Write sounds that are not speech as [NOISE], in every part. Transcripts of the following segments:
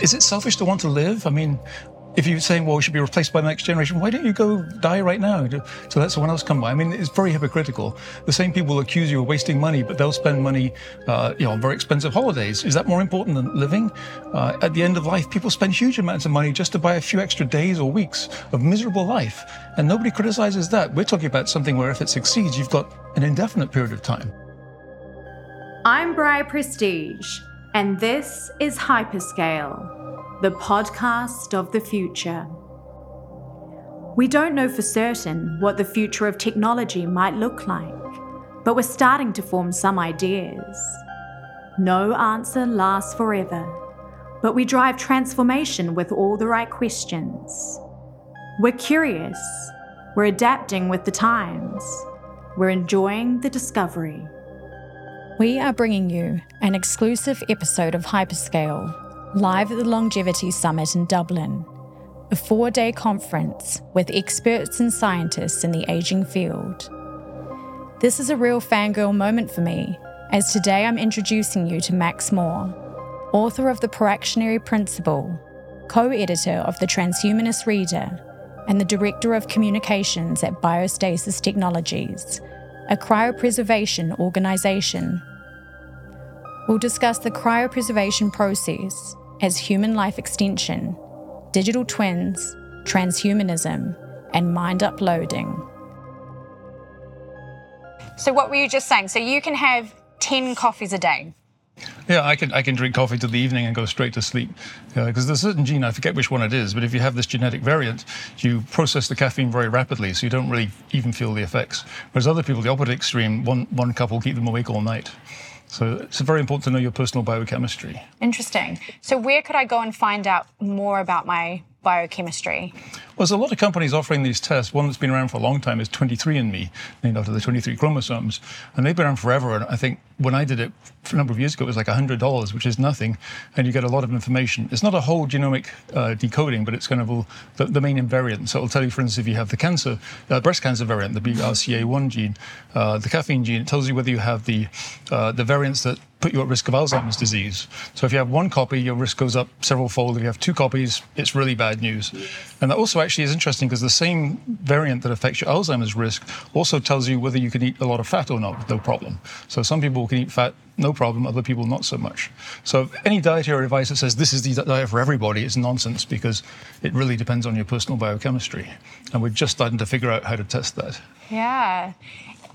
is it selfish to want to live? I mean, if you're saying, well, we should be replaced by the next generation, why don't you go die right now to let someone else come by? I mean, it's very hypocritical. The same people will accuse you of wasting money, but they'll spend money, uh, you know, on very expensive holidays. Is that more important than living? Uh, at the end of life, people spend huge amounts of money just to buy a few extra days or weeks of miserable life. And nobody criticizes that. We're talking about something where if it succeeds, you've got an indefinite period of time. I'm Briar Prestidge, and this is Hyperscale the podcast of the future. We don't know for certain what the future of technology might look like, but we're starting to form some ideas. No answer lasts forever, but we drive transformation with all the right questions. We're curious, we're adapting with the times, we're enjoying the discovery. We are bringing you an exclusive episode of Hyperscale live at the Longevity Summit in Dublin, a four day conference with experts and scientists in the aging field. This is a real fangirl moment for me, as today I'm introducing you to Max More, author of The Proactionary Principle, co editor of The Transhumanist Reader, and the director of communications at Biostasis Technologies, a cryopreservation organization We'll discuss the cryopreservation process as human life extension, digital twins, transhumanism, and mind uploading. So, what were you just saying? So, you can have 10 coffees a day. Yeah, I can I can drink coffee till the evening and go straight to sleep because uh, there's a certain gene I forget which one it is, but if you have this genetic variant, you process the caffeine very rapidly, so you don't really even feel the effects. Whereas other people, the opposite extreme, one one cup will keep them awake all night. So it's very important to know your personal biochemistry. Interesting. So where could I go and find out more about my biochemistry? Well, there's a lot of companies offering these tests. One that's been around for a long time is 23andMe, named after the 23 chromosomes. And they've been around forever. And I think when I did it a number of years ago, it was like $100, which is nothing. And you get a lot of information. It's not a whole genomic uh, decoding, but it's kind of all, the, the, main invariant. So it'll tell you, for instance, if you have the cancer, uh, breast cancer variant, the BRCA1 gene, uh, the caffeine gene, it tells you whether you have the, uh, the variants that put you at risk of Alzheimer's disease. So if you have one copy, your risk goes up several fold. If you have two copies, it's really bad news. And that also actually is interesting because the same variant that affects your Alzheimer's risk also tells you whether you can eat a lot of fat or not, no problem. So some people can eat fat, no problem, other people not so much. So any dietary advice that says this is the diet for everybody is nonsense because it really depends on your personal biochemistry. And we're just starting to figure out how to test that. Yeah.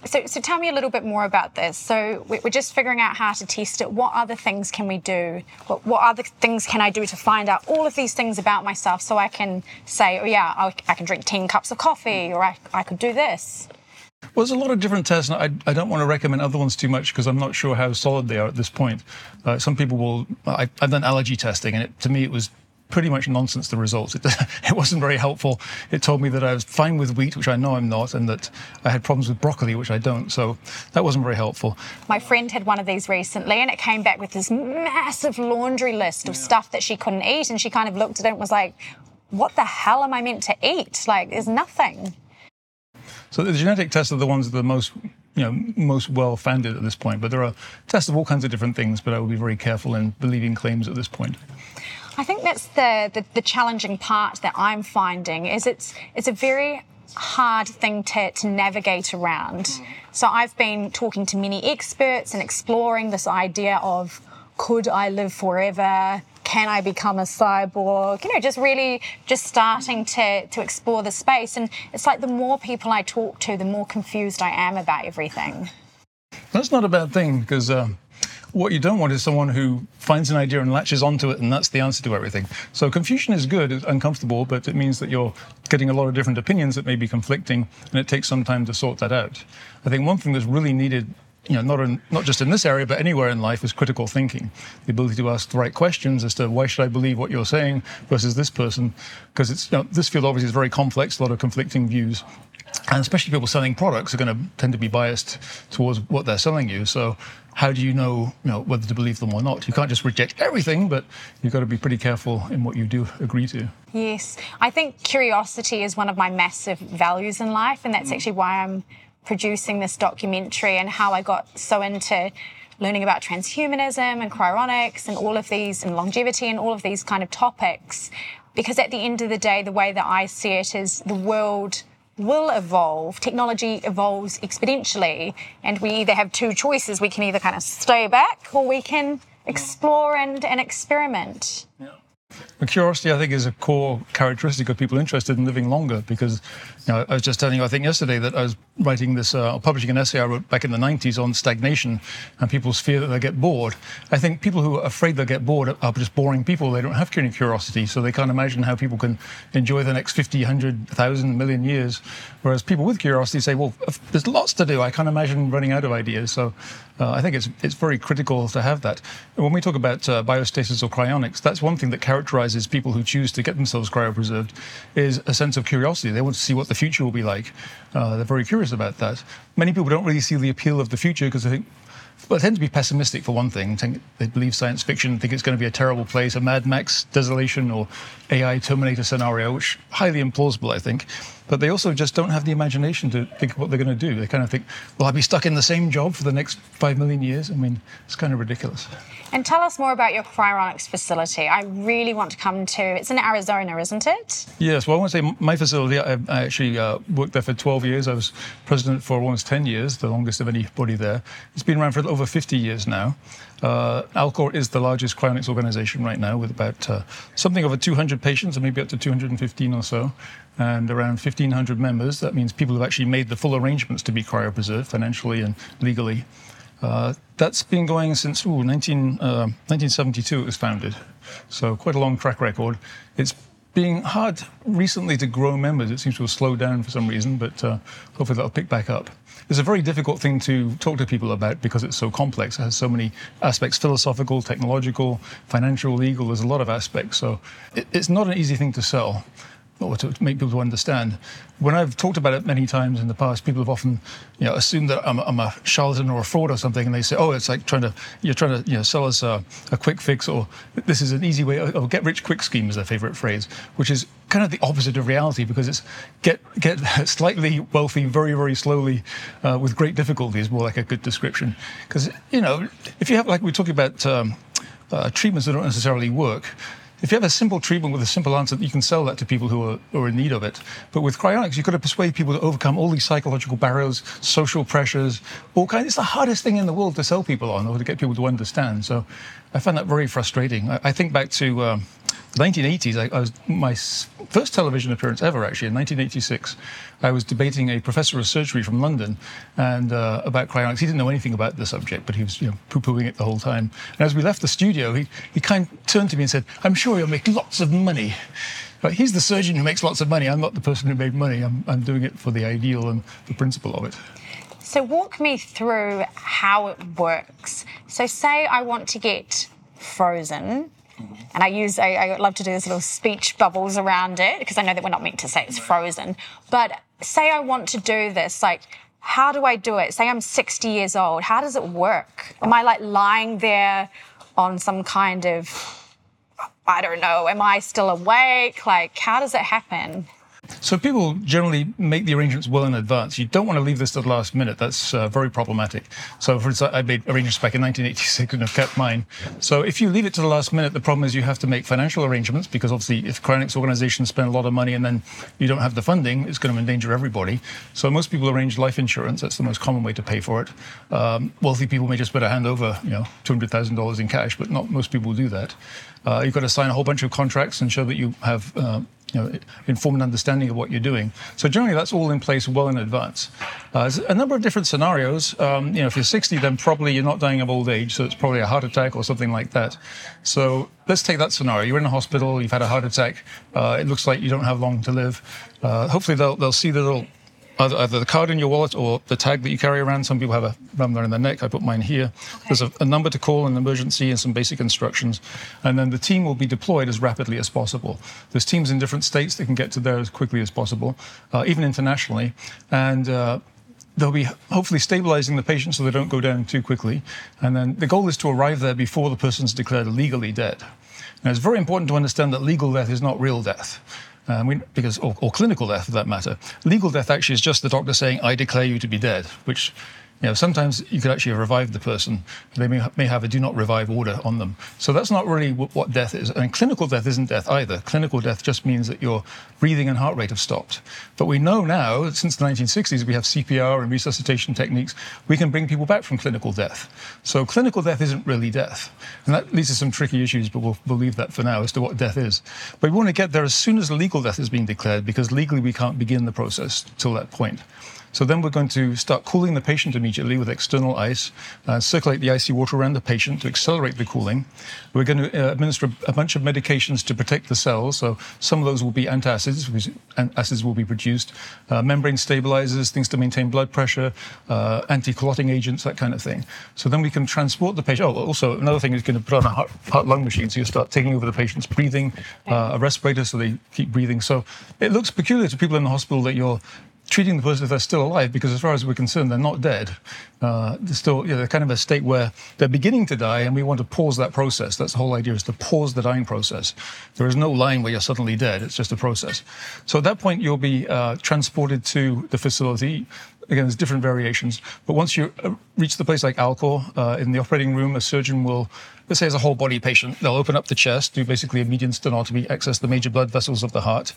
So, so tell me a little bit more about this. So we're just figuring out how to test it. What other things can we do? What, what other things can I do to find out all of these things about myself so I can say, oh yeah, I, I can drink 10 cups of coffee or I, I could do this? Well, there's a lot of different tests, and I, I don't want to recommend other ones too much because I'm not sure how solid they are at this point. Uh, some people will. I, have done allergy testing, and it, to me, it was pretty much nonsense, the results. It, [LAUGHS] it, wasn't very helpful. It told me that I was fine with wheat, which I know I'm not, and that I had problems with broccoli, which I don't. So that wasn't very helpful. My friend had one of these recently, and it came back with this massive laundry list of yeah. stuff that she couldn't eat. And she kind of looked at it and was like, what the hell am I meant to eat? Like, there's nothing. So the genetic tests are the ones that are the most you know, most well founded at this point. But there are tests of all kinds of different things, but I will be very careful in believing claims at this point. I think that's the, the, the challenging part that I'm finding is it's it's a very hard thing to, to navigate around. Mm. So I've been talking to many experts and exploring this idea of could I live forever? Can I become a cyborg? You know, just really just starting to, to explore the space. And it's like the more people I talk to, the more confused I am about everything. That's not a bad thing because um, what you don't want is someone who finds an idea and latches onto it, and that's the answer to everything. So confusion is good, it's uncomfortable, but it means that you're getting a lot of different opinions that may be conflicting, and it takes some time to sort that out. I think one thing that's really needed you know, not, in, not just in this area, but anywhere in life, is critical thinking. The ability to ask the right questions as to why should I believe what you're saying versus this person, because it's you know, this field obviously is very complex, a lot of conflicting views, and especially people selling products are going to tend to be biased towards what they're selling you. So how do you know, you know whether to believe them or not? You can't just reject everything, but you've got to be pretty careful in what you do agree to. Yes, I think curiosity is one of my massive values in life, and that's mm. actually why I'm producing this documentary and how I got so into learning about transhumanism and cryonics and all of these and longevity and all of these kind of topics. Because at the end of the day the way that I see it is the world will evolve technology evolves exponentially and we either have two choices. We can either kind of stay back or we can explore and, and experiment. Yeah. Curiosity, I think, is a core characteristic of people interested in living longer because you know, I was just telling you, I think yesterday that I was writing this, uh, publishing an essay I wrote back in the 90s on stagnation and people's fear that they get bored. I think people who are afraid they'll get bored are just boring people. They don't have any curiosity, so they can't imagine how people can enjoy the next 50, 100, 1,000, million years. Whereas people with curiosity say, well, there's lots to do. I can't imagine running out of ideas. So uh, I think it's, it's very critical to have that. When we talk about uh, biostasis or cryonics, that's one thing that characterizes people who choose to get themselves cryopreserved is a sense of curiosity. They want to see what the future will be like. Uh, they're very curious about that. Many people don't really see the appeal of the future because they think, well, they tend to be pessimistic for one thing. They believe science fiction, think it's going to be a terrible place, a Mad Max desolation or AI Terminator scenario, which highly implausible, I think. But they also just don't have the imagination to think of what they're going to do. They kind of think, will I be stuck in the same job for the next five million years? I mean, it's kind of ridiculous. And tell us more about your cryonics facility. I really want to come to. It's in Arizona, isn't it? Yes. Well, I want to say my facility. I, I actually uh, worked there for 12 years. I was president for almost 10 years, the longest of anybody there. It's been around for over 50 years now. Uh, Alcor is the largest cryonics organization right now, with about uh, something over 200 patients, or maybe up to 215 or so, and around 1,500 members. That means people who have actually made the full arrangements to be cryopreserved financially and legally. Uh, that's been going since ooh, 19, uh, 1972 it was founded, so quite a long track record. It's being hard recently to grow members. It seems to have slowed down for some reason, but uh, hopefully that'll pick back up. It's a very difficult thing to talk to people about because it's so complex. It has so many aspects philosophical, technological, financial, legal. There's a lot of aspects. So it, it's not an easy thing to sell or to make people understand. When I've talked about it many times in the past, people have often, you know, assumed that I'm, I'm a charlatan or a fraud or something, and they say, "Oh, it's like trying to you're trying to you know sell us a, a quick fix, or this is an easy way, or get rich quick scheme is their favorite phrase, which is kind of the opposite of reality because it's get get [LAUGHS] slightly wealthy very very slowly uh, with great difficulty is more like a good description. Because you know, if you have like we're talking about. Um, uh, treatments that don't necessarily work if you have a simple treatment with a simple answer, you can sell that to people who are, who are in need of it. But with cryonics, you've got to persuade people to overcome all these psychological barriers, social pressures, all kinds. It's the hardest thing in the world to sell people on or to get people to understand. So I find that very frustrating. I, I think back to um, 1980s, I, I, was my first television appearance ever, actually, in 1986. I was debating a professor of surgery from London and uh, about cryonics. He didn't know anything about the subject, but he was you know, poo-pooing it the whole time. And as we left the studio, he, he kind of turned to me and said, I'm sure you'll make lots of money. But he's the surgeon who makes lots of money. I'm not the person who made money. I'm, I'm doing it for the ideal and the principle of it. So walk me through how it works. So say I want to get frozen mm-hmm. and I use, I, I love to do these little speech bubbles around it because I know that we're not meant to say it's frozen. But say I want to do this, like, how do I do it? Say I'm 60 years old. How does it work? Am I like lying there on some kind of, I don't know, am I still awake? Like, how does it happen? So people generally make the arrangements well in advance. You don't want to leave this to the last minute. That's uh, very problematic. So, for instance, I made arrangements back in 1986 and have kept mine. So, if you leave it to the last minute, the problem is you have to make financial arrangements because obviously, if cryonics organizations spend a lot of money and then you don't have the funding, it's going to endanger everybody. So, most people arrange life insurance. That's the most common way to pay for it. Um, wealthy people may just put a hand over, you know, $200,000 in cash, but not most people do that. Uh, you've got to sign a whole bunch of contracts and show that you have uh, you know, informed understanding of what you're doing. So generally, that's all in place well in advance. Uh, there's a number of different scenarios. Um, you know, if you're 60, then probably you're not dying of old age, so it's probably a heart attack or something like that. So let's take that scenario. You're in a hospital, you've had a heart attack. Uh, it looks like you don't have long to live. Uh, hopefully, they'll they'll see the little either, either, the card in your wallet or the tag that you carry around. Some people have a number in their neck. I put mine here. Okay. There's a, a, number to call in emergency and some basic instructions. And then the team will be deployed as rapidly as possible. There's teams in different states that can get to there as quickly as possible, uh, even internationally. And uh, they'll be hopefully stabilizing the patient so they don't go down too quickly. And then the goal is to arrive there before the person's declared legally dead. Now, it's very important to understand that legal death is not real death. Um, we, because, or, or clinical death for that matter. Legal death actually is just the doctor saying, I declare you to be dead, which you know, sometimes you could actually revive the person. They may, may have a do not revive order on them. So that's not really what, death is. And clinical death isn't death either. Clinical death just means that your breathing and heart rate have stopped. But we know now, since the 1960s, we have CPR and resuscitation techniques. We can bring people back from clinical death. So clinical death isn't really death. And that leads to some tricky issues, but we'll, we'll leave that for now as to what death is. But we want to get there as soon as legal death is being declared because legally we can't begin the process till that point. So then we're going to start cooling the patient immediately with external ice, uh, circulate the icy water around the patient to accelerate the cooling. We're going to uh, administer a bunch of medications to protect the cells. So some of those will be antacids, because acids will be produced, uh, membrane stabilizers, things to maintain blood pressure, uh, anti-clotting agents, that kind of thing. So then we can transport the patient. Oh, also another thing is going to put on a heart, heart lung machine. So you start taking over the patient's breathing, uh, a respirator so they keep breathing. So it looks peculiar to people in the hospital that you're treating the person if they're still alive, because as far as we're concerned, they're not dead. Uh, they're still, you know, they're kind of a state where they're beginning to die, and we want to pause that process. That's the whole idea: is to pause the dying process. There is no line where you're suddenly dead. It's just a process. So at that point, you'll be uh, transported to the facility. Again, there's different variations, but once you uh, reach the place like Alcor, uh, in the operating room, a surgeon will, let's say, as a whole body patient, they'll open up the chest, do basically a median sternotomy, access the major blood vessels of the heart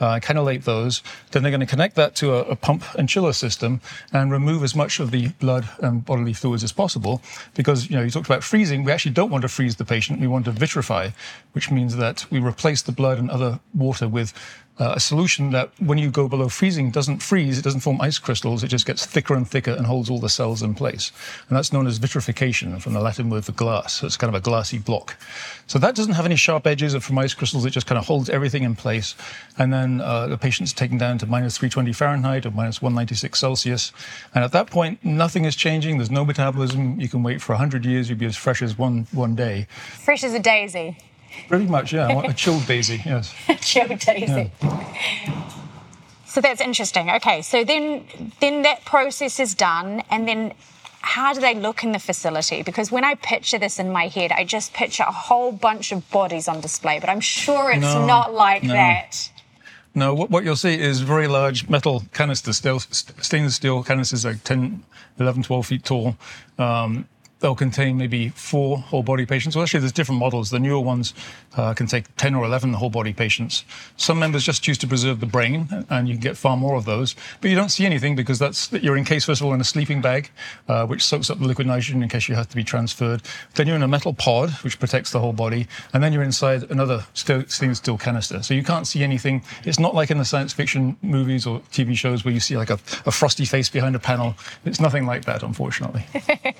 uh, cannulate those. Then they're going to connect that to a, a, pump and chiller system and remove as much of the blood and bodily fluids as possible. Because you know you talked about freezing. We actually don't want to freeze the patient. We want to vitrify, which means that we replace the blood and other water with uh, a solution that when you go below freezing doesn't freeze, it doesn't form ice crystals, it just gets thicker and thicker and holds all the cells in place. And that's known as vitrification from the Latin word for glass. So it's kind of a glassy block. So that doesn't have any sharp edges from ice crystals, it just kind of holds everything in place. And then uh, the patient's taken down to minus 320 Fahrenheit or minus 196 Celsius. And at that point, nothing is changing, there's no metabolism. You can wait for 100 years, you'd be as fresh as one, one day. Fresh as a daisy. Pretty much, yeah. A chilled daisy, yes. [LAUGHS] chilled daisy. Yeah. So that's interesting. Okay, so then then that process is done, and then how do they look in the facility? Because when I picture this in my head, I just picture a whole bunch of bodies on display, but I'm sure it's no, not like no. that. No, what, what, you'll see is very large metal canisters, stainless steel canisters like 10, 11, 12 feet tall. Um, they'll contain maybe four whole body patients. Well, actually, there's different models. The newer ones uh, can take 10 or 11 whole body patients. Some members just choose to preserve the brain, and you can get far more of those. But you don't see anything because that's you're encased, first of all, in a sleeping bag, uh, which soaks up the liquid nitrogen in case you have to be transferred. Then you're in a metal pod, which protects the whole body. And then you're inside another stainless steel canister. So you can't see anything. It's not like in the science fiction movies or TV shows where you see like a, a frosty face behind a panel. It's nothing like that, unfortunately. [LAUGHS]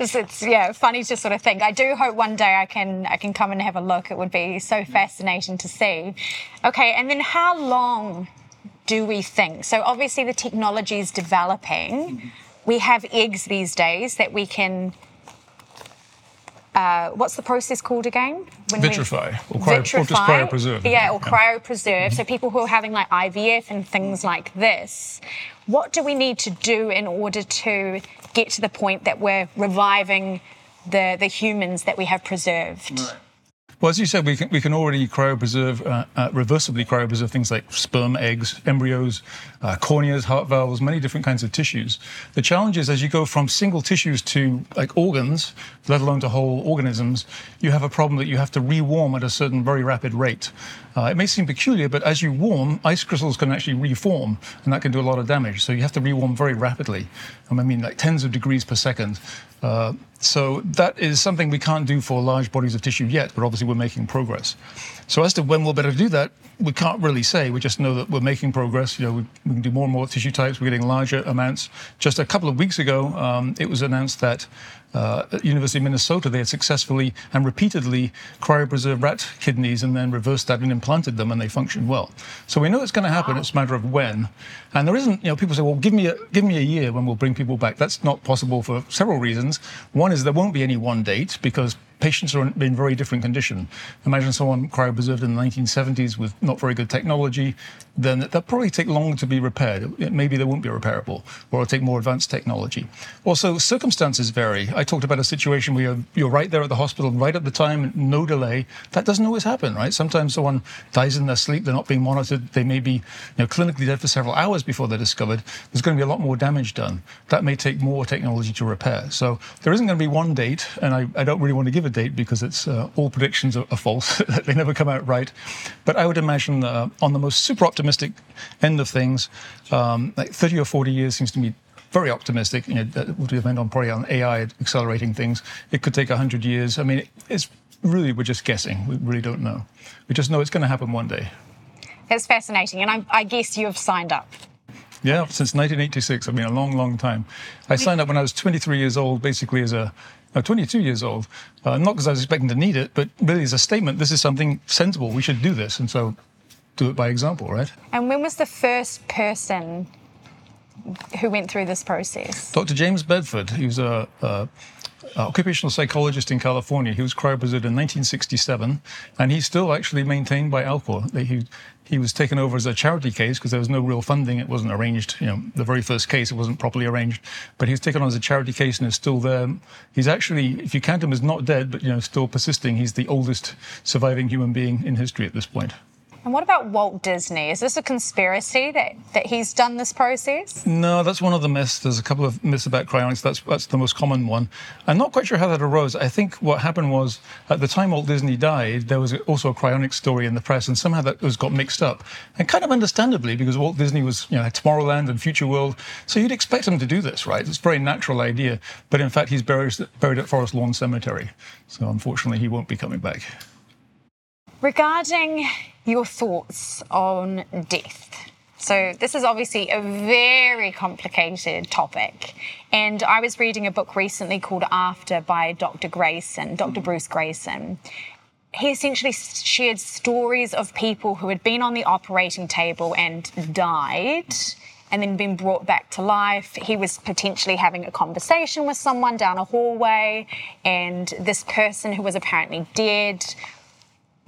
it's, it's, yeah, funny to sort of think. I do hope one day I can I can come and have a look. It would be so fascinating to see. Okay, and then how long do we think? So obviously the technology is developing. We have eggs these days that we can uh, what's the process called again? When vitrify, or, cryo, vitrify, or just cryopreserve. Yeah, or yeah. cryopreserve. Mm-hmm. So people who are having like IVF and things like this, what do we need to do in order to get to the point that we're reviving the, the humans that we have preserved? Right. Well, as you said, we can, we can already cryopreserve, uh, uh, reversibly cryopreserve things like sperm, eggs, embryos, uh, corneas, heart valves, many different kinds of tissues. The challenge is as you go from single tissues to like organs, let alone to whole organisms, you have a problem that you have to rewarm at a certain very rapid rate. Uh, it may seem peculiar, but as you warm, ice crystals can actually reform, and that can do a lot of damage. So you have to rewarm very rapidly. I mean, like tens of degrees per second. So that is something we can't do for large bodies of tissue yet, but obviously we're making progress. So as to when we'll be able to do that, we can't really say. We just know that we're making progress. You know, we, we can do more and more tissue types. We're getting larger amounts. Just a couple of weeks ago, um, it was announced that uh, at University of Minnesota, they had successfully and repeatedly cryopreserved rat kidneys and then reversed that and implanted them, and they functioned well. So we know it's going to happen. It's a matter of when. And there isn't, you know, people say, well, give me a, give me a year when we'll bring people back. That's not possible for several reasons. One is there won't be any one date because patients are in very different condition. Imagine someone cryopreserved in the 1970s with not very good technology, then that'll probably take long to be repaired. Maybe they won't be repairable, or it'll take more advanced technology. Also, circumstances vary. I talked about a situation where you're, you're right there at the hospital, right at the time, no delay. That doesn't always happen, right? Sometimes someone dies in their sleep, they're not being monitored, they may be you know, clinically dead for several hours before they're discovered. There's going to be a lot more damage done. That may take more technology to repair. So there isn't going to be one date, and I, I don't really want to give a date because it's uh, all predictions are, are false. [LAUGHS] they never come out right. But I would imagine uh, on the most super optimistic end of things, um, like 30 or 40 years seems to me very optimistic. You know, that would depend on probably on AI accelerating things. It could take 100 years. I mean, it's really, we're just guessing. We really don't know. We just know it's going to happen one day. It's fascinating. And I, I guess you've signed up. Yeah, since 1986. I mean, a long, long time. I signed up when I was 23 years old, basically as a uh, 22 years old, uh, not because I was expecting to need it, but really as a statement, this is something sensible. We should do this. And so do it by example, right? And when was the first person who went through this process? Dr. James Bedford. He was a, a occupational psychologist in California. He was cryopreserved in 1967, and he's still actually maintained by Alcor. He, he was taken over as a charity case because there was no real funding. It wasn't arranged. You know, the very first case, it wasn't properly arranged. But he was taken on as a charity case and is still there. He's actually, if you count him as not dead, but you know, still persisting, he's the oldest surviving human being in history at this point. And what about Walt Disney? Is this a conspiracy that, that he's done this process? No, that's one of the myths. There's a couple of myths about cryonics. That's that's the most common one. I'm not quite sure how that arose. I think what happened was at the time Walt Disney died, there was also a cryonic story in the press, and somehow that was got mixed up. And kind of understandably, because Walt Disney was, you know, Tomorrowland and Future World, so you'd expect him to do this, right? It's a very natural idea. But in fact, he's buried, buried at Forest Lawn Cemetery. So unfortunately, he won't be coming back. Regarding your thoughts on death. So, this is obviously a very complicated topic. And I was reading a book recently called After by Dr. Greyson, Dr. Mm-hmm. Bruce Greyson. He essentially shared stories of people who had been on the operating table and died and then been brought back to life. He was potentially having a conversation with someone down a hallway, and this person who was apparently dead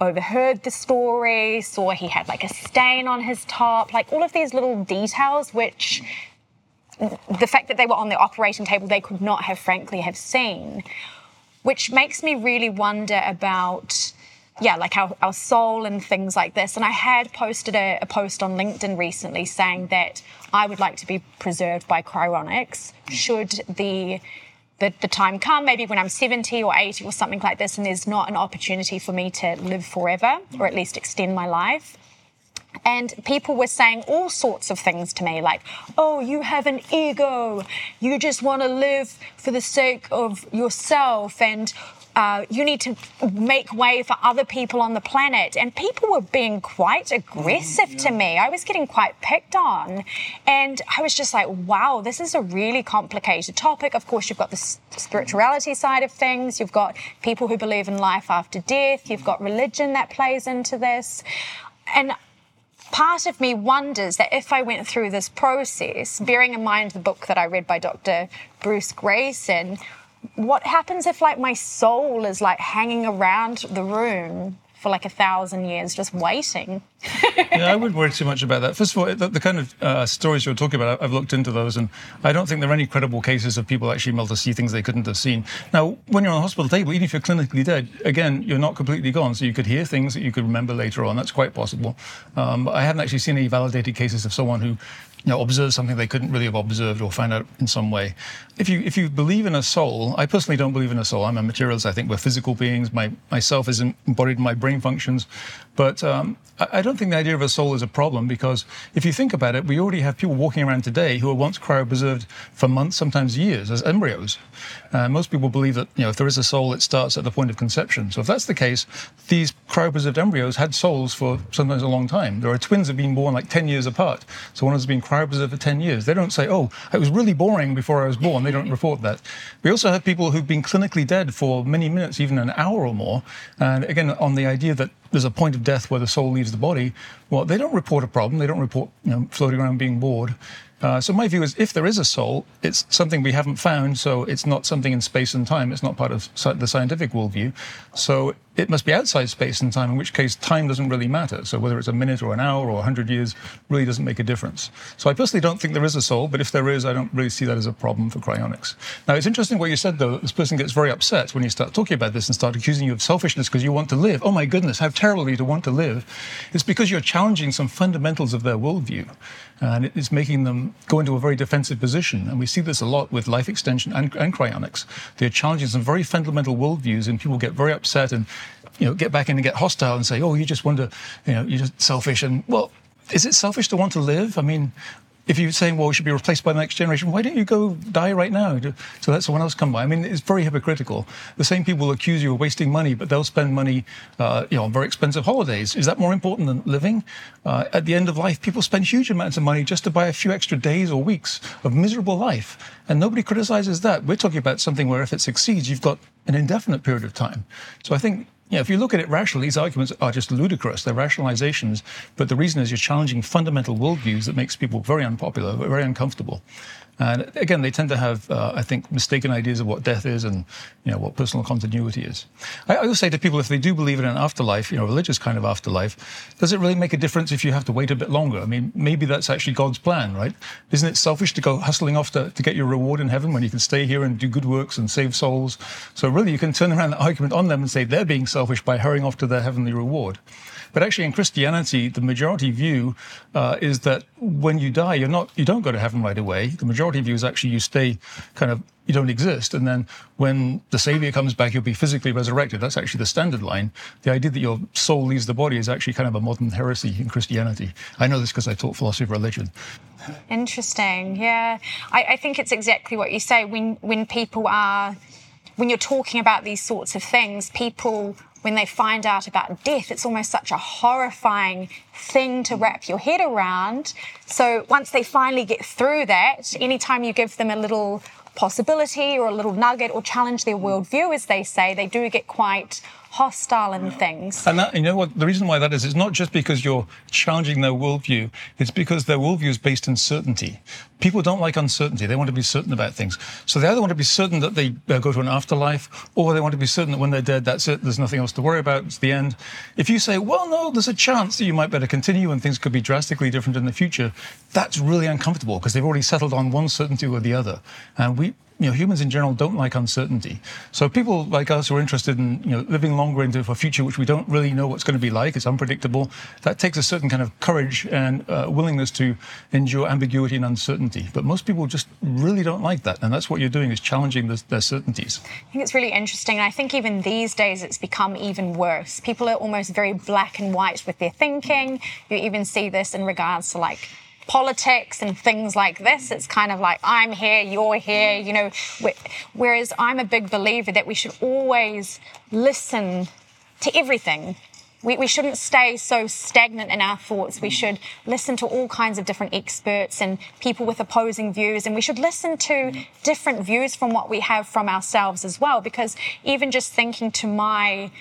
overheard the story, saw he had like a stain on his top, like all of these little details which the fact that they were on the operating table they could not have frankly have seen which makes me really wonder about yeah like our, our soul and things like this. And i had posted a, a post on linkedin recently saying that i would like to be preserved by cryonics should the the, the time come, maybe when I'm 70 or 80 or something like this, and there's not an opportunity for me to live forever or at least extend my life. And people were saying all sorts of things to me, like, oh, you have an ego. You just want to live for the sake of yourself. And uh, you need to make way for other people on the planet. And people were being quite aggressive mm, yeah. to me. I was getting quite picked on. And I was just like, wow, this is a really complicated topic. Of course, you've got the spirituality side of things, you've got people who believe in life after death, you've got religion that plays into this. And part of me wonders that if I went through this process, bearing in mind the book that I read by Dr. Bruce Greyson, what happens if like my soul is like hanging around the room for like a thousand years just waiting. [LAUGHS] yeah, I wouldn't worry too much about that. First of all, the, the kind of uh, stories you're talking about, I've looked into those, and I don't think there are any credible cases of people actually able to see things they couldn't have seen. Now, when you're on a hospital table, even if you're clinically dead, again, you're not completely gone, so you could hear things that you could remember later on. That's quite possible. Um, I haven't actually seen any validated cases of someone who you know, observe something they couldn't really have observed or find out in some way. If you if you believe in a soul, I personally don't believe in a soul. I'm a materialist. I think we're physical beings. My myself is embodied in my brain functions, but um, I don't think the idea of a soul is a problem because if you think about it, we already have people walking around today who were once cryopreserved for months, sometimes years, as embryos. Uh, most people believe that you know if there is a soul, it starts at the point of conception. So if that's the case, these cryopreserved embryos had souls for sometimes a long time. There are twins that have been born like 10 years apart. So one has been cryopreserved over 10 years. They don't say, "Oh, it was really boring before I was born." They don't report that. We also have people who've been clinically dead for many minutes, even an hour or more. And again, on the idea that there's a point of death where the soul leaves the body. Well, they don't report a problem. They don't report you know, floating around being bored. Uh, so my view is, if there is a soul, it's something we haven't found, so it's not something in space and time. It's not part of the scientific worldview. So it must be outside space and time, in which case time doesn't really matter. So whether it's a minute or an hour or 100 years really doesn't make a difference. So I personally don't think there is a soul, but if there is, I don't really see that as a problem for cryonics. Now, it's interesting what you said, though. This person gets very upset when you start talking about this and start accusing you of selfishness because you want to live. Oh my goodness, how terrible you to want to live. It's because you're challenging some fundamentals of their worldview. And it's making them go into a very defensive position. And we see this a lot with life extension and, and cryonics. They're challenging some very fundamental worldviews, and people get very upset and you know, get back in and get hostile and say, oh, you just want to, you know, you're just selfish. And well, is it selfish to want to live? I mean, if you're saying, well, we should be replaced by the next generation, why don't you go die right now to let someone else come by? I mean, it's very hypocritical. The same people accuse you of wasting money, but they'll spend money, uh, you know, on very expensive holidays. Is that more important than living? Uh, at the end of life, people spend huge amounts of money just to buy a few extra days or weeks of miserable life. And nobody criticizes that. We're talking about something where if it succeeds, you've got an indefinite period of time. So I think yeah, if you look at it rationally, these arguments are just ludicrous. They're rationalizations, but the reason is you're challenging fundamental worldviews that makes people very unpopular, very uncomfortable. And again, they tend to have, uh, I think, mistaken ideas of what death is and you know what personal continuity is. I, I always say to people, if they do believe in an afterlife, you know, religious kind of afterlife, does it really make a difference if you have to wait a bit longer? I mean, maybe that's actually God's plan, right? Isn't it selfish to go hustling off to, to get your reward in heaven when you can stay here and do good works and save souls? So really, you can turn around the argument on them and say they're being selfish by hurrying off to their heavenly reward. But actually, in Christianity, the majority view uh, is that when you die, you're not, you don't go to heaven right away. The majority view is actually you stay kind of, you don't exist. And then when the Savior comes back, you'll be physically resurrected. That's actually the standard line. The idea that your soul leaves the body is actually kind of a modern heresy in Christianity. I know this because I taught philosophy of religion. Interesting. Yeah. I, I think it's exactly what you say. When, when people are, when you're talking about these sorts of things, people when they find out about death, it's almost such a horrifying thing to wrap your head around. So once they finally get through that, anytime you give them a little possibility or a little nugget or challenge their worldview, as they say, they do get quite hostile and things. And that, you know what? The reason why that is, it's not just because you're challenging their worldview. It's because their worldview is based in certainty. People don't like uncertainty. They want to be certain about things. So they either want to be certain that they uh, go to an afterlife, or they want to be certain that when they're dead, that's it. There's nothing else to worry about. It's the end. If you say, well, no, there's a chance that you might better continue and things could be drastically different in the future, that's really uncomfortable because they've already settled on one certainty or the other. And we, you know, humans in general don't like uncertainty. So people like us who are interested in, you know, living longer into a future which we don't really know what's going to be like, it's unpredictable, that takes a certain kind of courage and uh, willingness to endure ambiguity and uncertainty. But most people just really don't like that. And that's what you're doing is challenging the, their certainties. I think it's really interesting. And I think even these days it's become even worse. People are almost very black and white with their thinking. You even see this in regards to like politics and things like this. It's kind of like, I'm here, you're here, you know. Whereas I'm a big believer that we should always listen to everything. We, we shouldn't stay so stagnant in our thoughts. We should listen to all kinds of different experts and people with opposing views. And we should listen to different views from what we have from ourselves as well. Because even just thinking to my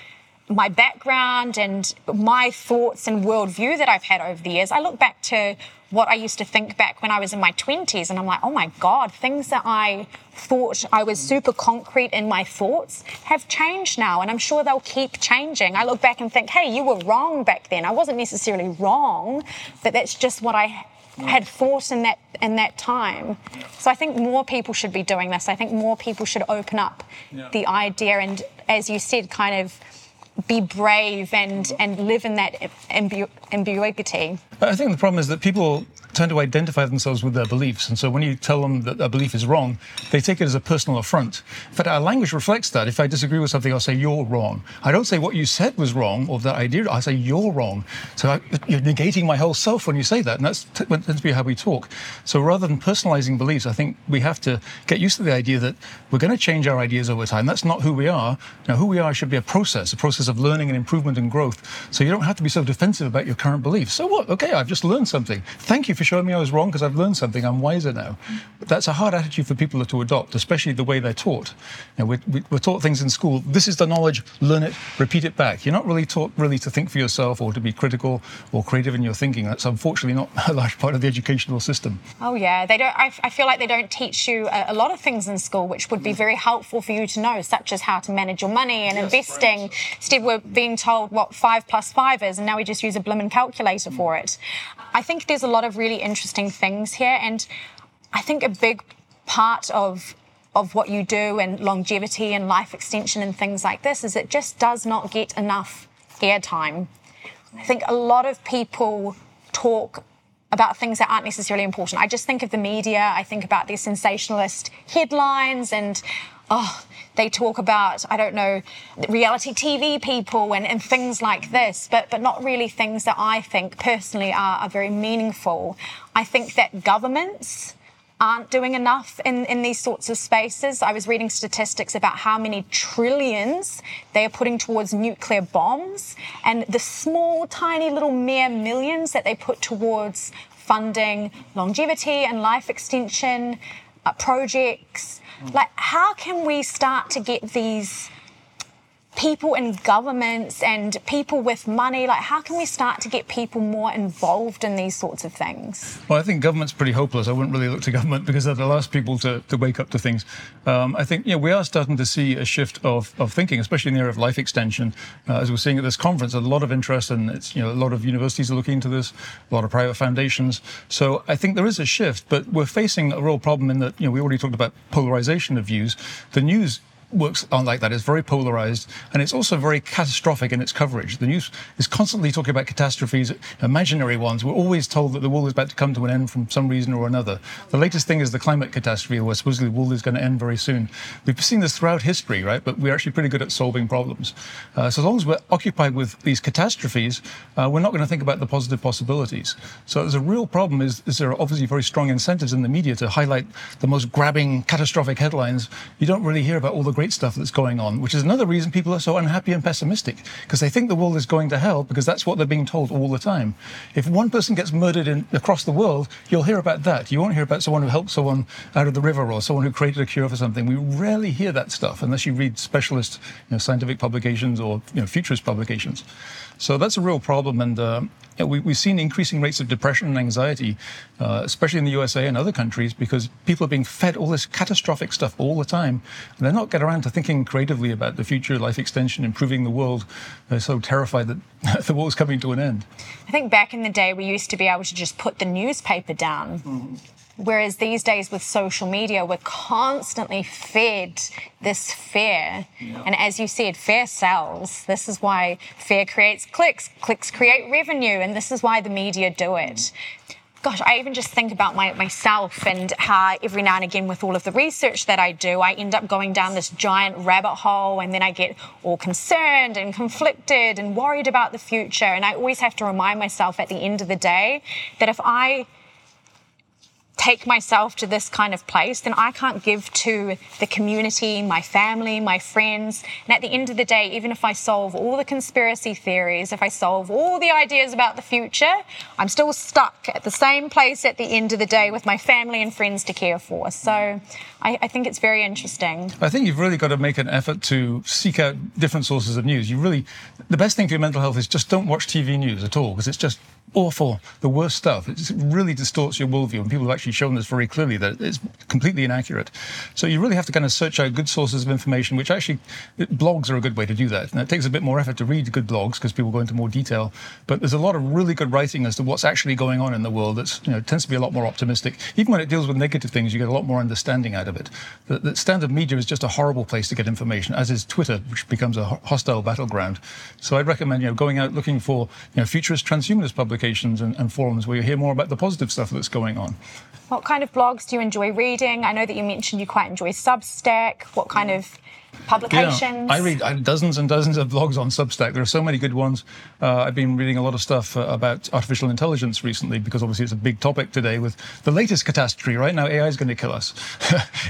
my background and my thoughts and worldview that I've had over the years, I look back to what I used to think back when I was in my 20s, and I'm like, oh my God, things that I thought I was super concrete in my thoughts have changed now, and I'm sure they'll keep changing. I look back and think, hey, you were wrong back then. I wasn't necessarily wrong, but that's just what I had thought in that in that time. So I think more people should be doing this. I think more people should open up yeah. the idea and, as you said, kind of be brave and, and live in that ambiguity. I think the problem is that people tend to identify themselves with their beliefs. And so when you tell them that a belief is wrong, they take it as a personal affront. In fact, our language reflects that. If I disagree with something, I'll say, you're wrong. I don't say what you said was wrong or that idea. I say, you're wrong. So I, you're negating my whole self when you say that. And that's t- tends to be how we talk. So rather than personalizing beliefs, I think we have to get used to the idea that we're going to change our ideas over time. That's not who we are. Now, who we are should be a process, a process of learning and improvement and growth. So you don't have to be so defensive about your current beliefs. So what? Okay, I've just learned something. Thank you for for showing me I was wrong because I've learned something. I'm wiser now. But that's a hard attitude for people to adopt, especially the way they're taught. You know, we're, we're taught things in school. This is the knowledge. Learn it. Repeat it back. You're not really taught really to think for yourself or to be critical or creative in your thinking. That's unfortunately not [LAUGHS] a large part of the educational system. Oh yeah, they don't. I, I feel like they don't teach you a, a, lot of things in school, which would be mm. very helpful for you to know, such as how to manage your money and yes, investing. Right. Instead, we're being told what five plus five is, and now we just use a blimmin' calculator mm. for it. I think there's a lot of really interesting things here, and I think a big part of of what you do and longevity and life extension and things like this is it just does not get enough airtime. I think a lot of people talk about things that aren't necessarily important. I just think of the media, I think about these sensationalist headlines and oh, they talk about, I don't know, reality TV people and, and things like this, but, but not really things that I think personally are, are very meaningful. I think that governments, aren't doing enough in, in these sorts of spaces. I was reading statistics about how many trillions they are putting towards nuclear bombs and the small, tiny little mere millions that they put towards funding longevity and life extension uh, projects. Like, how can we start to get these people in governments and people with money like how can we start to get people more involved in these sorts of things? Well i think government's pretty hopeless. I wouldn't really look to government because they're the last people to, to wake up to things. Um, i think know, we are starting to see a shift of, of thinking especially in the area of life extension. Uh, as we're seeing at this conference a lot of interest and it's you know a lot of universities are looking into this a lot of private foundations. So i think there is a shift but we're facing a real problem in that you know we already talked about polarization of views. The news works on like that. It's very polarized and it's also very catastrophic in its coverage. The news is constantly talking about catastrophes, imaginary ones. We're always told that the world is about to come to an end from some reason or another. The latest thing is the climate catastrophe, where supposedly the world is going to end very soon. We've seen this throughout history, right? But we're actually pretty good at solving problems. Uh, so as long as we're occupied with these catastrophes, uh, we're not going to think about the positive possibilities. So there's a real problem is, is there are obviously very strong incentives in the media to highlight the most grabbing catastrophic headlines. You don't really hear about all the great stuff that's going on, which is another reason people are so unhappy and pessimistic because they think the world is going to hell because that's what they're being told all the time. If one person gets murdered in, across the world, you'll hear about that. You won't hear about someone who helped someone out of the river or someone who created a cure for something. We rarely hear that stuff unless you read specialist you know, scientific publications or you know, futurist publications. So that's a real problem. And uh, we, have seen increasing rates of depression and anxiety, uh, especially in the USA and other countries, because people are being fed all this catastrophic stuff all the time. And they're not getting around to thinking creatively about the future, life extension, improving the world. They're so terrified that [LAUGHS] the world's coming to an end. I think back in the day, we used to be able to just put the newspaper down. Mm-hmm Whereas these days with social media, we're constantly fed this fear. Yeah. And as you said, fear sells. This is why fear creates clicks, clicks create revenue, and this is why the media do it. Gosh, I even just think about my, myself and how every now and again, with all of the research that I do, I end up going down this giant rabbit hole and then I get all concerned and conflicted and worried about the future. And I always have to remind myself at the end of the day that if I take myself to this kind of place, then I can't give to the community, my family, my friends. And at the end of the day, even if I solve all the conspiracy theories, if I solve all the ideas about the future, I'm still stuck at the same place at the end of the day with my family and friends to care for. So I, I think it's very interesting. I think you've really got to make an effort to seek out different sources of news. You really, the best thing for your mental health is just don't watch TV news at all because it's just awful, the worst stuff. It really distorts your worldview, and people have actually shown this very clearly that it's completely inaccurate. So you really have to kind of search out good sources of information, which actually blogs are a good way to do that. And it takes a bit more effort to read good blogs because people go into more detail. But there's a lot of really good writing as to what's actually going on in the world. That's you know tends to be a lot more optimistic. Even when it deals with negative things, you get a lot more understanding out of it. The, the standard media is just a horrible place to get information, as is Twitter, which becomes a hostile battleground. So I'd recommend you know going out looking for you know futurist transhumanist publications publications and, and forums where you hear more about the positive stuff that's going on. What kind of blogs do you enjoy reading? I know that you mentioned you quite enjoy Substack. What kind of publications. Yeah, I read dozens and dozens of blogs on Substack. There are so many good ones. Uh, I've been reading a lot of stuff uh, about artificial intelligence recently because obviously it's a big topic today with the latest catastrophe. Right now, AI is going to kill us.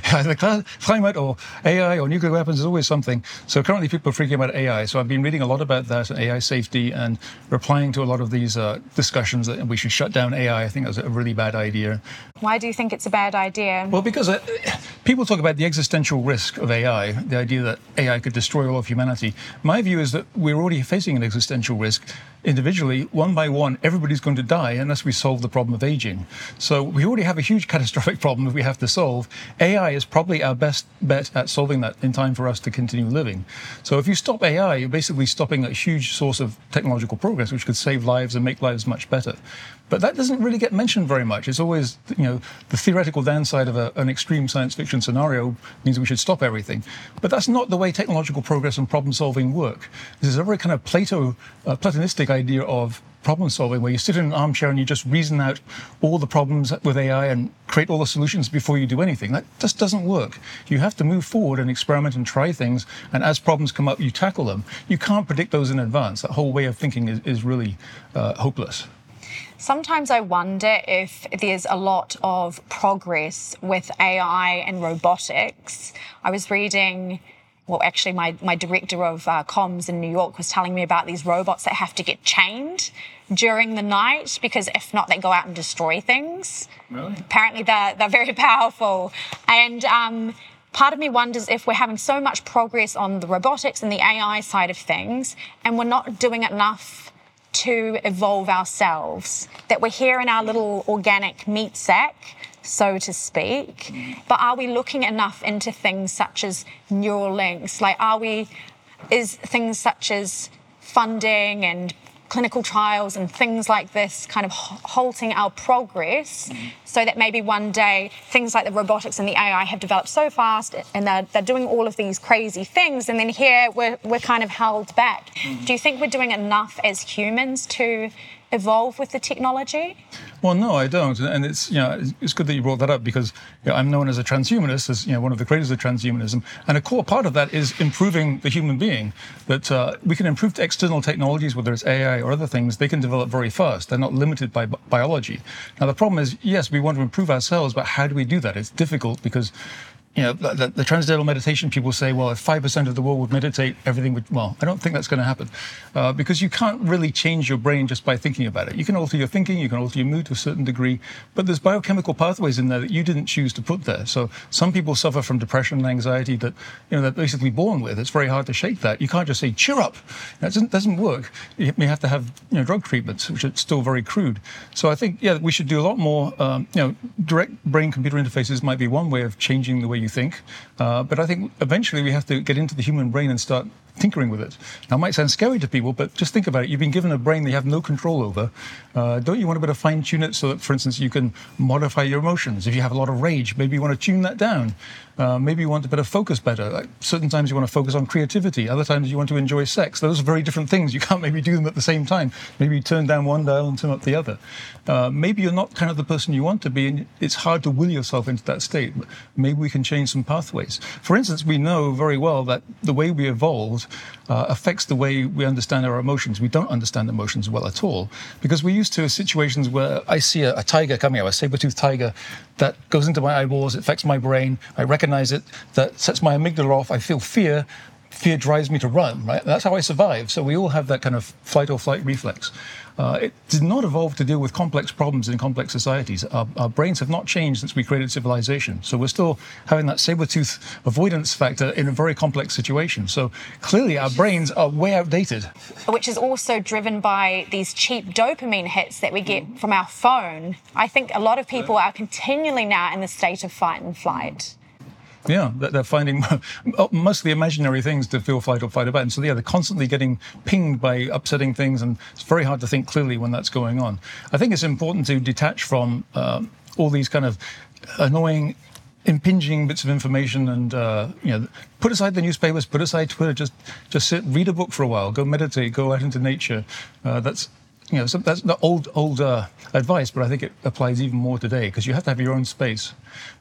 [LAUGHS] Either climate or AI or nuclear weapons is always something. So currently, people are freaking about AI. So I've been reading a lot about that and AI safety and replying to a lot of these uh, discussions that we should shut down AI. I think that's a really bad idea. Why do you think it's a bad idea? Well, because uh, people talk about the existential risk of AI, the idea that AI could destroy all of humanity. My view is that we're already facing an existential risk individually, one by one, everybody's going to die unless we solve the problem of aging. So we already have a huge [LAUGHS] catastrophic problem that we have to solve. AI is probably our best bet at solving that in time for us to continue living. So if you stop AI, you're basically stopping a huge source of technological progress, which could save lives and make lives much better. But that doesn't really get mentioned very much. It's always, you know, the theoretical downside of a, an extreme science fiction scenario means we should stop everything. But that's not the way technological progress and problem solving work. This is a very kind of Plato, uh, Platonistic idea of problem solving where you sit in an armchair and you just reason out all the problems with AI and create all the solutions before you do anything. That just doesn't work. You have to move forward and experiment and try things. And as problems come up, you tackle them. You can't predict those in advance. That whole way of thinking is, is really uh, hopeless. Sometimes I wonder if there's a lot of progress with AI and robotics. I was reading well, actually, my, my director of uh, comms in New York was telling me about these robots that have to get chained during the night because if not, they go out and destroy things. Really? Apparently, they're, they're very [LAUGHS] powerful. And um, part of me wonders if we're having so much progress on the robotics and the AI side of things, and we're not doing enough to evolve ourselves, that we're here in our little organic meat sack, so to speak. But are we looking enough into things such as neural links? Like, are we, is things such as funding and clinical trials and things like this kind of halting our progress mm-hmm. so that maybe one day things like the robotics and the AI have developed so fast and they're, they're doing all of these crazy things and then here we're, we're kind of held back. Mm-hmm. Do you think we're doing enough as humans to evolve with the technology? Well, no, I don't, and it's you know it's good that you brought that up because you know, I'm known as a transhumanist, as you know one of the creators of transhumanism, and a core part of that is improving the human being. That uh, we can improve external technologies, whether it's AI or other things, they can develop very fast. They're not limited by biology. Now the problem is, yes, we want to improve ourselves, but how do we do that? It's difficult because you know, the, the, transcendental meditation people say, well, if 5% of the world would meditate, everything would, well, I don't think that's going to happen uh, because you can't really change your brain just by thinking about it. You can alter your thinking, you can alter your mood to a certain degree, but there's biochemical pathways in there that you didn't choose to put there. So some people suffer from depression and anxiety that, you know, they're basically born with. It's very hard to shake that. You can't just say, cheer up. That doesn't, doesn't work. You may have to have, you know, drug treatments, which are still very crude. So I think, yeah, we should do a lot more, um, you know, direct brain-computer interfaces might be one way of changing the way you think. Uh, but I think eventually we have to get into the human brain and start tinkering with it. Now, it might sound scary to people, but just think about it. You've been given a brain that you have no control over. Uh, don't you want to be able to fine tune it so that, for instance, you can modify your emotions? If you have a lot of rage, maybe you want to tune that down. Uh, maybe you want to better focus better. Like certain times you want to focus on creativity. Other times you want to enjoy sex. Those are very different things. You can't maybe do them at the same time. Maybe you turn down one dial and turn up the other. Uh, maybe you're not kind of the person you want to be, and it's hard to will yourself into that state. Maybe we can change some pathways. For instance, we know very well that the way we evolved uh, affects the way we understand our emotions. We don't understand emotions well at all because we're used to situations where I see a, a tiger coming out, a saber-toothed tiger that goes into my eyeballs, it affects my brain, I recognize it, that sets my amygdala off, I feel fear, fear drives me to run, right? That's how I survive. So we all have that kind of fight or flight reflex. Uh, it did not evolve to deal with complex problems in complex societies. Our, our, brains have not changed since we created civilization. So we're still having that saber tooth avoidance factor in a very complex situation. So clearly our brains are way outdated. Which is also driven by these cheap dopamine hits that we get from our phone. I think a lot of people are continually now in the state of fight and flight. Yeah, they're finding [LAUGHS] oh, mostly imaginary things to feel fight or fight about. And so, yeah, they're constantly getting pinged by upsetting things, and it's very hard to think clearly when that's going on. I think it's important to detach from um, all these kind of annoying impinging bits of information and uh, you know put aside the newspapers put aside twitter just just sit read a book for a while go meditate go out into nature uh, that's you know some, that's the old old uh, advice, but I think it applies even more today because you have to have your own space.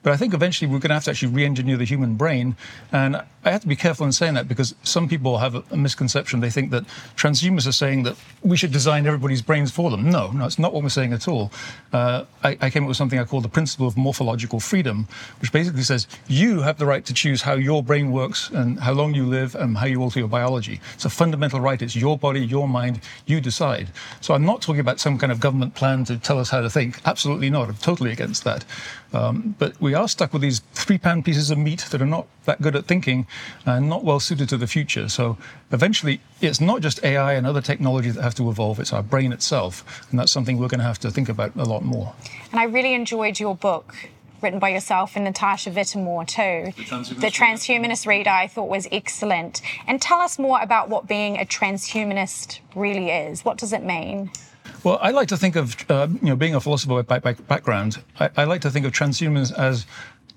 But I think eventually we're going to have to actually re-engineer the human brain, and I have to be careful in saying that because some people have a, misconception. They think that transhumanists are saying that we should design everybody's brains for them. No, no, it's not what we're saying at all. Uh, I, I came up with something I call the principle of morphological freedom, which basically says you have the right to choose how your brain works and how long you live and how you alter your biology. It's a fundamental right. It's your body, your mind. You decide. So I'm not talking about some kind of government plan to tell us how to think. Absolutely not. I'm totally against that. Um, but we are stuck with these three pound pieces of meat that are not that good at thinking and not well suited to the future. So eventually, it's not just AI and other technologies that have to evolve, it's our brain itself. And that's something we're going to have to think about a lot more. And I really enjoyed your book. Written by yourself and Natasha Vita-More too. The Transhumanist, the transhumanist reader I thought was excellent. And tell us more about what being a transhumanist really is. What does it mean? Well, I like to think of, uh, you know, being a philosopher by, by background, I, I, like to think of transhumanism as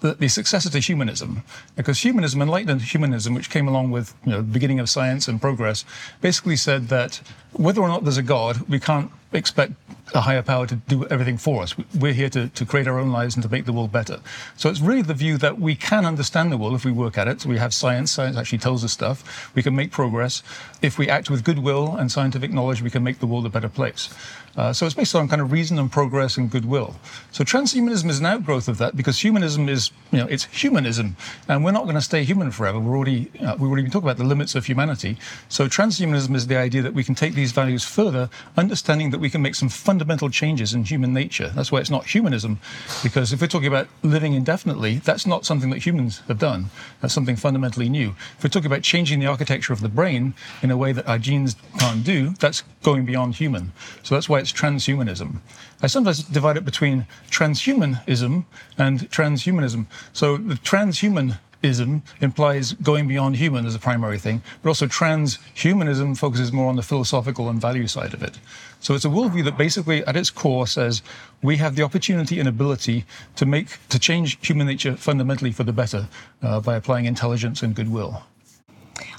the, the, successor to humanism, because humanism, enlightened humanism, which came along with you know, the beginning of science and progress, basically said that whether or not there's a God, we can't expect a higher power to do everything for us. We're here to, to create our own lives and to make the world better. So it's really the view that we can understand the world if we work at it. So we have science. Science actually tells us stuff. We can make progress. If we act with goodwill and scientific knowledge, we can make the world a better place. Uh, so it's based on kind of reason and progress and goodwill. So transhumanism is an outgrowth of that because humanism is, you know, it's humanism, and we're not going to stay human forever. We're already uh, we've already been talking about the limits of humanity. So transhumanism is the idea that we can take these values further, understanding that we can make some fundamental changes in human nature. That's why it's not humanism, because if we're talking about living indefinitely, that's not something that humans have done. That's something fundamentally new. If we're talking about changing the architecture of the brain in a way that our genes can't do, that's going beyond human. So that's why it's transhumanism. I sometimes divide it between transhumanism and transhumanism. So the transhuman ism implies going beyond human as a primary thing, but also transhumanism focuses more on the philosophical and value side of it. So it's a worldview that basically, at its core, says we have the opportunity and ability to make to change human nature fundamentally for the better uh, by applying intelligence and goodwill.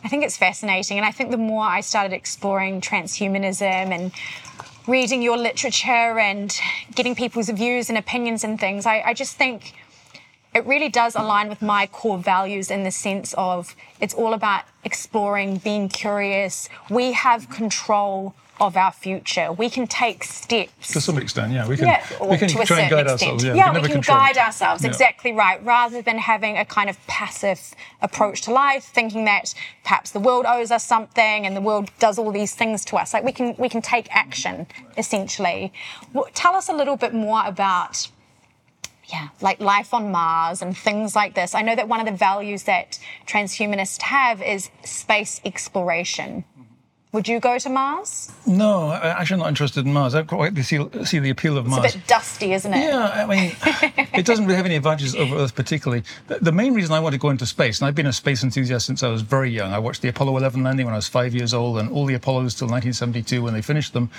I think it's fascinating, and I think the more I started exploring transhumanism and reading your literature and getting people's views and opinions and things, I, I just think it really does align with my core values in the sense of it's all about exploring, being curious. We have control of our future. We can take steps. To some extent, yeah. We can, yeah, we can try and guide extent. ourselves. Yeah, yeah we, we can guide ourselves, yeah. exactly right, rather than having a kind of passive approach to life, thinking that perhaps the world owes us something and the world does all these things to us. Like we can we can take action, essentially. Tell us a little bit more about yeah, like life on Mars and things like this. I know that one of the values that transhumanists have is space exploration. Would you go to Mars? No, I'm actually not interested in Mars. I quite see, see the appeal of Mars. It's a bit dusty, isn't it? Yeah, I mean, [LAUGHS] it doesn't really have any advantages over Earth particularly. The, the, main reason I want to go into space, and I've been a space enthusiast since I was very young. I watched the Apollo 11 landing when I was five years old, and all the Apollos till 1972 when they finished them,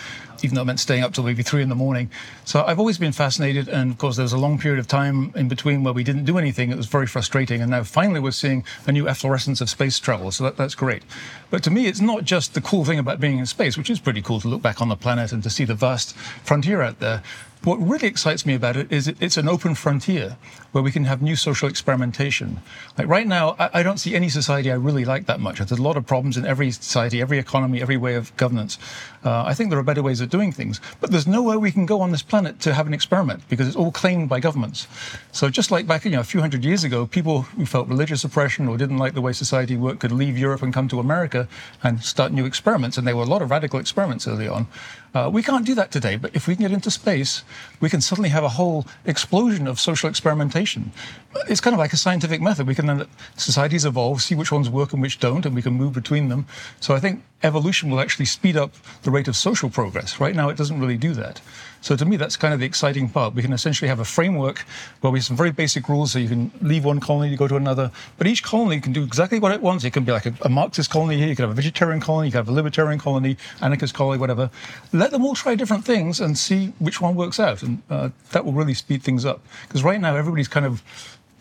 even though it meant staying up till maybe three in the morning. So I've always been fascinated, and of course, there was a long period of time in between where we didn't do anything. It was very frustrating, and now finally we're seeing a new efflorescence of space travel. So that, that's great. But to me, it's not just the cool thing about being in space which is pretty cool to look back on the planet and to see the vast frontier out there. What really excites me about it is it's an open frontier where we can have new social experimentation. Like right now, I, don't see any society I really like that much. There's a lot of problems in every society, every economy, every way of governance. Uh, I think there are better ways of doing things, but there's nowhere we can go on this planet to have an experiment because it's all claimed by governments. So just like back, you know, a few hundred years ago, people who felt religious oppression or didn't like the way society worked could leave Europe and come to America and start new experiments, and there were a lot of radical experiments early on. Uh, we can't do that today, but if we can get into space, we can suddenly have a whole explosion of social experimentation. It's kind of like a scientific method. We can then societies evolve, see which ones work and which don't, and we can move between them. So I think evolution will actually speed up the rate of social progress. Right now, it doesn't really do that. So to me, that's kind of the exciting part. We can essentially have a framework where we have some very basic rules so you can leave one colony to go to another, but each colony can do exactly what it wants. It can be like a, a Marxist colony here, you can have a vegetarian colony, you can have a libertarian colony, anarchist colony, whatever. Let them all try different things and see which one works out. And uh, that will really speed things up. Because right now, everybody's kind of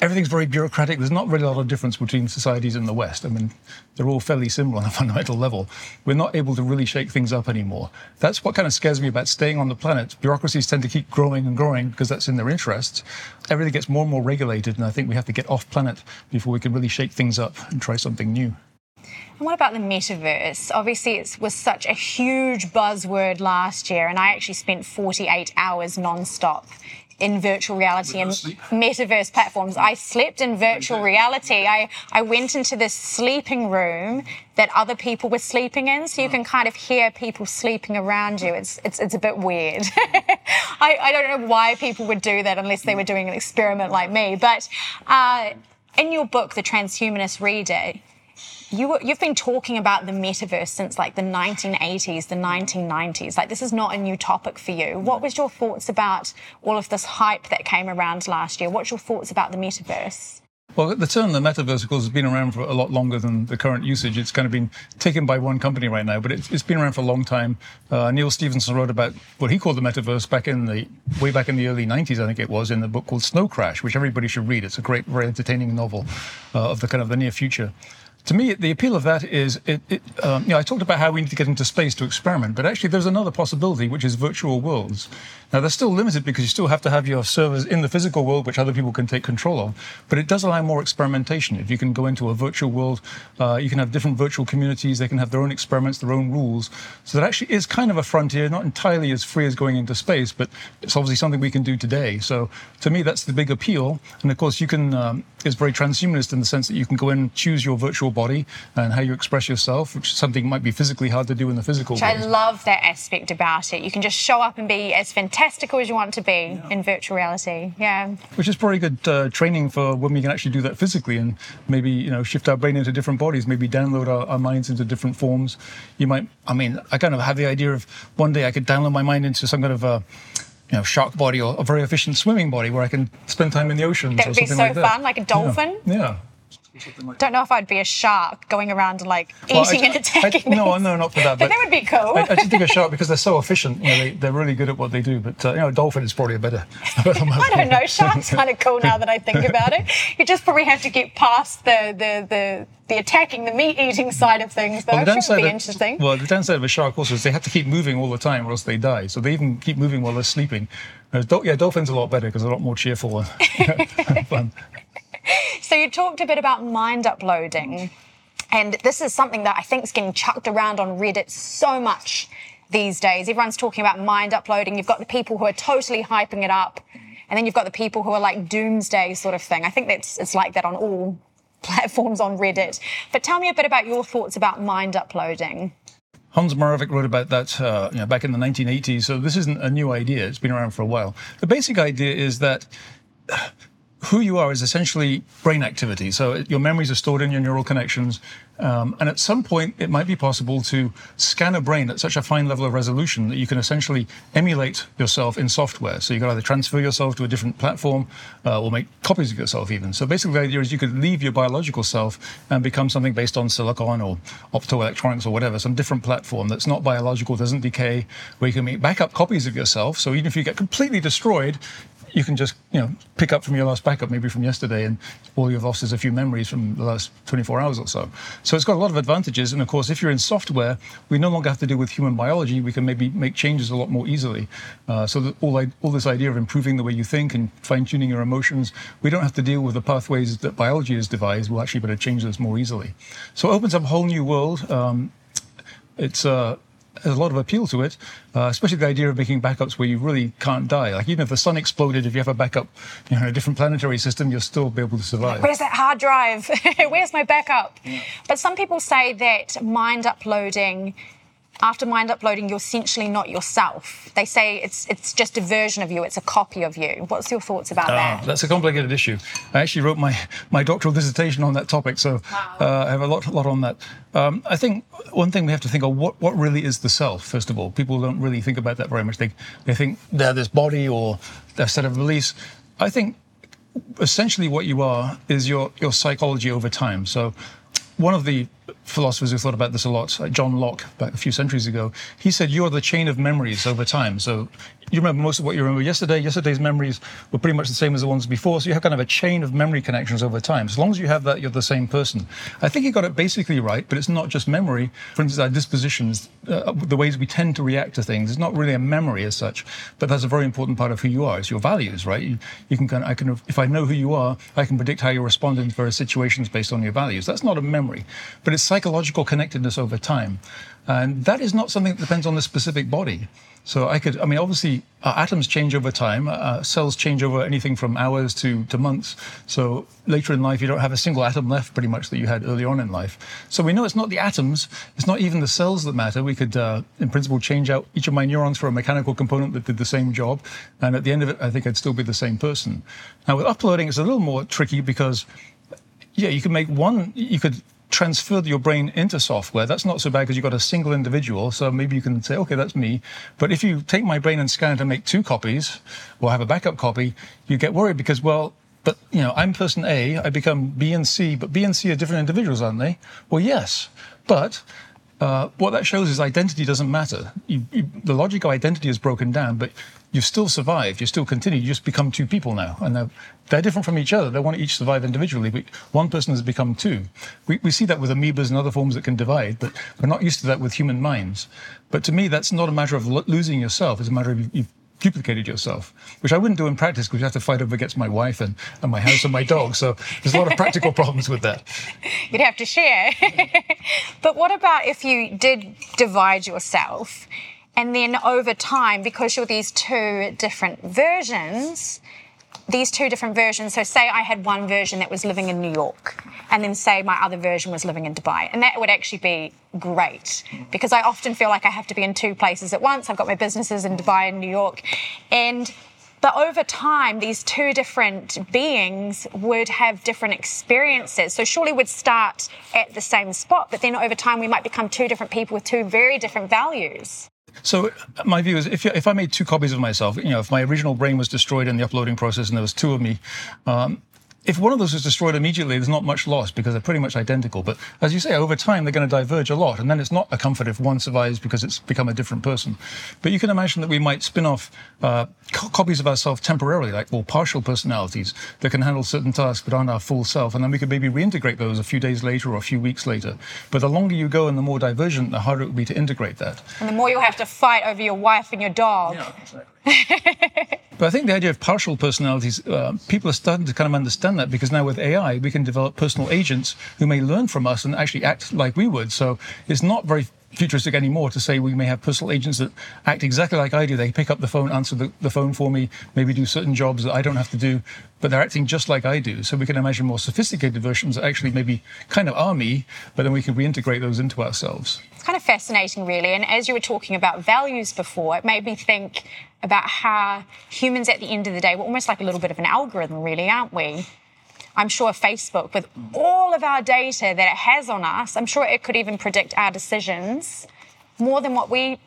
everything's very bureaucratic. There's not really a lot of difference between societies in the West. I mean, they're all fairly similar on a [LAUGHS] fundamental level. We're not able to really shake things up anymore. That's what kind of scares me about staying on the planet. Bureaucracies tend to keep growing and growing because that's in their interests. Everything gets more and more regulated, and I think we have to get off planet before we can really shake things up and try something new. And what about the metaverse? Obviously, it was such a huge buzzword last year, and I actually spent 48 hours non-stop in virtual reality and metaverse platforms. I slept in virtual reality. I, I went into this sleeping room that other people were sleeping in, so you can kind of hear people sleeping around you. It's it's, it's a bit weird. [LAUGHS] I, I don't know why people would do that unless they were doing an experiment like me. But uh, in your book, The Transhumanist Reader, you, you've been talking about the metaverse since like the 1980s, the 1990s. Like, this is not a new topic for you. What was your thoughts about all of this hype that came around last year? What's your thoughts about the metaverse? Well, the term the metaverse, of course, has been around for a lot longer than the current usage. It's kind of been taken by one company right now, but it's, it's been around for a long time. Uh, Neal Stephenson wrote about what he called the metaverse back in the way back in the early 90s, I think it was, in the book called Snow Crash, which everybody should read. It's a great, very entertaining novel uh, of the kind of the near future to me, the appeal of that is, it, it, um, you know, I talked about how we need to get into space to experiment, but actually there's another possibility, which is virtual worlds. Now, they're still limited because you still have to have your servers in the physical world, which other people can take control of, but it does allow more experimentation. If you can go into a virtual world, uh, you can have different virtual communities, they can have their own experiments, their own rules. So that actually is kind of a frontier, not entirely as free as going into space, but it's obviously something we can do today. So to me, that's the big appeal. And of course, you can, um, it's very transhumanist in the sense that you can go in and choose your virtual body and how you express yourself, which is something might be physically hard to do in the physical which world. I love that aspect about it. You can just show up and be as fantastical as you want to be yeah. in virtual reality. Yeah. Which is probably good uh, training for when we can actually do that physically and maybe, you know, shift our brain into different bodies, maybe download our, our minds into different forms. You might, I mean, I kind of have the idea of one day I could download my mind into some kind of a, you know, shark body or a very efficient swimming body where I can spend time in the ocean. That would be so like fun, like a dolphin. yeah. yeah. Like Don't know if I'd be a shark going around and like well, eating I, and attacking. I, no, no, not for that. but, but that would be cool. I, I, just think a shark because they're so efficient. You know, they, are really good at what they do. But uh, you know, a dolphin is probably a better. [LAUGHS] [LAUGHS] I don't know. Sharks kind of cool now that I think [LAUGHS] about it. You just probably have to get past the the the, the attacking, the meat eating side of things. Though well, should be of, interesting. Well, the downside of a shark also is they have to keep moving all the time, or else they die. So they even keep moving while they're sleeping. yeah, dolphins are a lot better because they're a lot more cheerful and fun. [LAUGHS] So you talked a bit about mind uploading. And this is something that I think is getting chucked around on Reddit so much these days. Everyone's talking about mind uploading. You've got the people who are totally hyping it up. And then you've got the people who are like doomsday sort of thing. I think that's it's like that on all [LAUGHS] platforms on Reddit. But tell me a bit about your thoughts about mind uploading. Hans Moravec wrote about that uh, you know, back in the 1980s. So this isn't a new idea. It's been around for a while. The basic idea is that who you are is essentially brain activity. So your memories are stored in your neural connections. Um, and at some point, it might be possible to scan a brain at such a fine level of resolution that you can essentially emulate yourself in software. So you can either transfer yourself to a different platform uh, or make copies of yourself even. So basically, the idea is you could leave your biological self and become something based on silicon or optoelectronics or whatever, some different platform that's not biological, doesn't decay, where you can make backup copies of yourself. So even if you get completely destroyed, you can just you know pick up from your last backup, maybe from yesterday, and all you've lost is a few memories from the last 24 hours or so. So it's got a lot of advantages. And of course, if you're in software, we no longer have to deal with human biology. We can maybe make changes a lot more easily. Uh, so that all, all this idea of improving the way you think and fine-tuning your emotions, we don't have to deal with the pathways that biology has devised. We'll actually be able to change this more easily. So it opens up a whole new world. Um, it's uh, there's a lot of appeal to it, uh, especially the idea of making backups where you really can't die. Like even if the sun exploded, if you have a backup, you know, a different planetary system, you'll still be able to survive. Where's that hard drive? [LAUGHS] Where's my backup? Yeah. But some people say that mind uploading after mind uploading, you're essentially not yourself. They say it's it's just a version of you, it's a copy of you. What's your thoughts about ah, that? That's a complicated issue. I actually wrote my, my doctoral dissertation on that topic, so wow. uh, I have a lot lot on that. Um, I think one thing we have to think of what what really is the self. First of all, people don't really think about that very much. They they think they're this body or a set of beliefs. I think essentially what you are is your your psychology over time. So one of the philosophers who thought about this a lot, like John Locke, back a few centuries ago. He said, "You are the chain of memories over time." So you remember most of what you remember yesterday. Yesterday's memories were pretty much the same as the ones before. So you have kind of a chain of memory connections over time. As long as you have that, you're the same person. I think he got it basically right, but it's not just memory. For instance, our dispositions, uh, the ways we tend to react to things, it's not really a memory as such, but that's a very important part of who you are. It's your values, right? You, you can kind of, I can, if I know who you are, I can predict how you respond in various situations based on your values. That's not a memory, but it's psychological connectedness over time. And that is not something that depends on the specific body. So I could, I mean, obviously, uh, atoms change over time. Uh, cells change over anything from hours to, to months. So later in life, you don't have a single atom left, pretty much, that you had early on in life. So we know it's not the atoms, it's not even the cells that matter. We could, uh, in principle, change out each of my neurons for a mechanical component that did the same job. And at the end of it, I think I'd still be the same person. Now, with uploading, it's a little more tricky because yeah, you could make one, you could transfer your brain into software. That's not so bad because you've got a single individual. So maybe you can say, okay, that's me. But if you take my brain and scan it and make two copies or have a backup copy, you get worried because, well, but you know, I'm person A, I become B and C, but B and C are different individuals, aren't they? Well, yes, but uh, what that shows is identity doesn't matter. You, you, the logic of identity is broken down, but you've still survived. You still continue. You just become two people now, and they're, they're different from each other. They want to each survive individually, but one person has become two. We, we see that with amoebas and other forms that can divide, but we're not used to that with human minds. But to me, that's not a matter of lo- losing yourself. It's a matter of you've duplicated yourself, which I wouldn't do in practice because you have to fight over against my wife and, and my house and my dog. So there's a lot of practical [LAUGHS] problems with that. You'd have to share. [LAUGHS] but what about if you did divide yourself and then over time, because you're these two different versions, these two different versions. So, say I had one version that was living in New York, and then say my other version was living in Dubai. And that would actually be great because I often feel like I have to be in two places at once. I've got my businesses in Dubai and New York. And but over time, these two different beings would have different experiences. So surely we'd start at the same spot, but then over time we might become two different people with two very different values. So my view is, if, if I made two copies of myself, you know, if my original brain was destroyed in the uploading process and there was two of me, um, if one of those is destroyed immediately, there's not much loss because they're pretty much identical. But as you say, over time, they're going to diverge a lot. And then it's not a comfort if one survives because it's become a different person. But you can imagine that we might spin off uh, co- copies of ourselves temporarily, like well, partial personalities that can handle certain tasks but aren't our full self. And then we could maybe reintegrate those a few days later or a few weeks later. But the longer you go and the more divergent, the harder it would be to integrate that. And the more you'll have to fight over your wife and your dog. Yeah, exactly. [LAUGHS] but I think the idea of partial personalities, uh, people are starting to kind of understand that because now with AI, we can develop personal agents who may learn from us and actually act like we would. So it's not very futuristic anymore to say we may have personal agents that act exactly like I do. They pick up the phone, answer the, the, phone for me, maybe do certain jobs that I don't have to do, but they're acting just like I do. So we can imagine more sophisticated versions that actually maybe kind of are me, but then we can reintegrate those into ourselves. It's kind of fascinating, really. And as you were talking about values before, it made me think about how humans at the end of the day, we're almost like a little bit of an algorithm, really, aren't we? I'm sure Facebook, with all of our data that it has on us, I'm sure it could even predict our decisions more than what we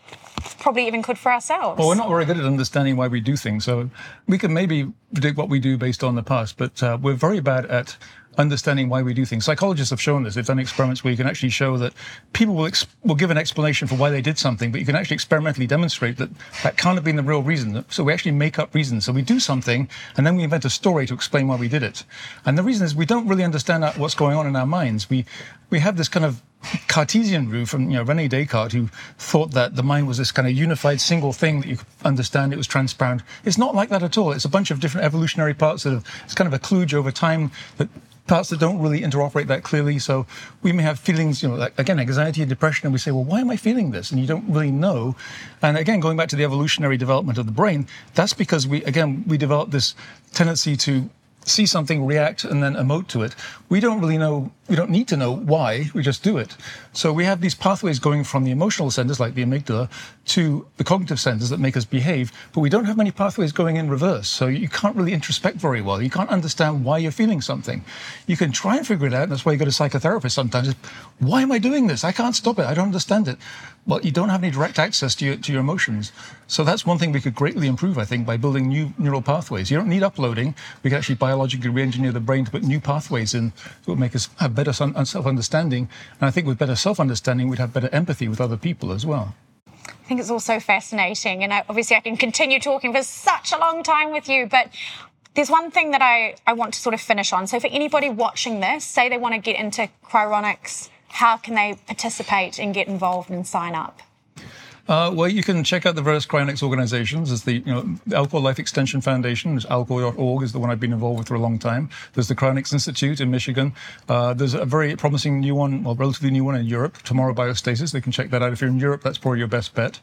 probably even could for ourselves. Well, we're not very good at understanding why we do things. So we can maybe predict what we do based on the past, but uh, we're very bad at understanding why we do things. Psychologists have shown this. They've done experiments where you can actually show that people will, ex- will give an explanation for why they did something, but you can actually experimentally demonstrate that that can't have been the real reason. So we actually make up reasons. So we do something, and then we invent a story to explain why we did it. And the reason is we don't really understand what's going on in our minds. We we have this kind of Cartesian view from you know Rene Descartes, who thought that the mind was this kind of unified single thing that you could understand. It was transparent. It's not like that at all. It's a bunch of different evolutionary parts that have. It's kind of a kludge over time that parts that don't really interoperate that clearly. So we may have feelings, you know, like again, anxiety and depression, and we say, well, why am I feeling this? And you don't really know. And again, going back to the evolutionary development of the brain, that's because we, again, we develop this tendency to see something, react, and then emote to it. We don't really know, we don't need to know why, we just do it. So we have these pathways going from the emotional centers, like the amygdala, to the cognitive centers that make us behave, but we don't have many pathways going in reverse. So you can't really introspect very well. You can't understand why you're feeling something. You can try and figure it out, and that's why you go to psychotherapist sometimes. Why am I doing this? I can't stop it. I don't understand it. Well, you don't have any direct access to your, to your emotions. So that's one thing we could greatly improve, I think, by building new neural pathways. You don't need uploading. We can actually biologically re-engineer the brain to put new pathways in that will make us have better uh, self-understanding. And I think with better self-understanding, we'd have better empathy with other people as well. I think it's also fascinating, and I, obviously I can continue talking for such a long time with you, but there's one thing that I, I want to sort of finish on. So for anybody watching this, say they want to get into cryonics, how can they participate and get involved and sign up? Uh, well, you can check out the various cryonics organizations. There's the you know, Alcor Life Extension Foundation. There's alcor.org is the one I've been involved with for a long time. There's the Cryonics Institute in Michigan. Uh, there's a very promising new one, well, relatively new one in Europe, Tomorrow Biostasis. They can check that out. If you're in Europe, that's probably your best bet.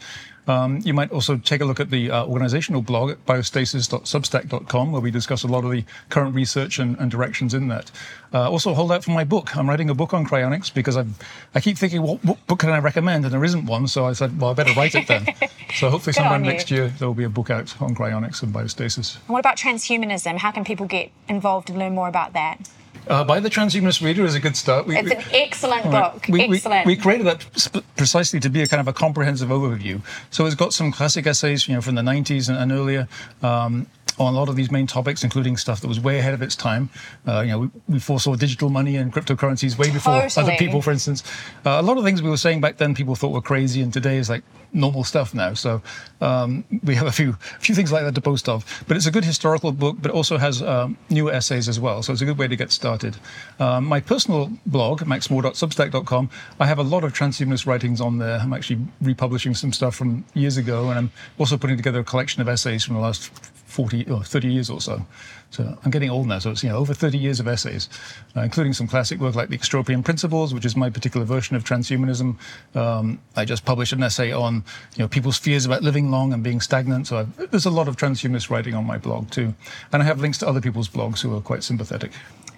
Um, you might also take a look at the uh, organizational blog at biostasis.substack.com, where we discuss a lot of the current research and, and directions in that. Uh, also, hold out for my book. I'm writing a book on cryonics because i I keep thinking, what, what, book can I recommend? And there isn't one, so I said, well, I better write it then. [LAUGHS] so hopefully, sometime next year, there will be a book out on cryonics and biostasis. And what about transhumanism? How can people get involved and learn more about that? Uh, Buy the Transhumanist Reader is a good start. We, it's an excellent book. We, excellent. We, we, created that precisely to be a kind of a comprehensive overview. So it's got some classic essays, you know, from the 90s and, and earlier. Um, on a lot of these main topics, including stuff that was way ahead of its time. Uh, you know, we, we, foresaw digital money and cryptocurrencies way before totally. other people, for instance. Uh, a lot of things we were saying back then, people thought were crazy, and today is like normal stuff now. So um, we have a few [LAUGHS] few things like that to boast of. But it's a good historical book, but also has um, new essays as well. So it's a good way to get started. Um, my personal blog, maxmore.substack.com, I have a lot of transhumanist writings on there. I'm actually republishing some stuff from years ago, and I'm also putting together a collection of essays from the last 40 or 30 years or so. So I'm getting old now, so it's you know over 30 years of essays, uh, including some classic work like the Extropian Principles, which is my particular version of transhumanism. Um, I just published an essay on you know people's fears about living long and being stagnant. So I've, there's a lot of transhumanist writing on my blog too, and I have links to other people's blogs who are quite sympathetic.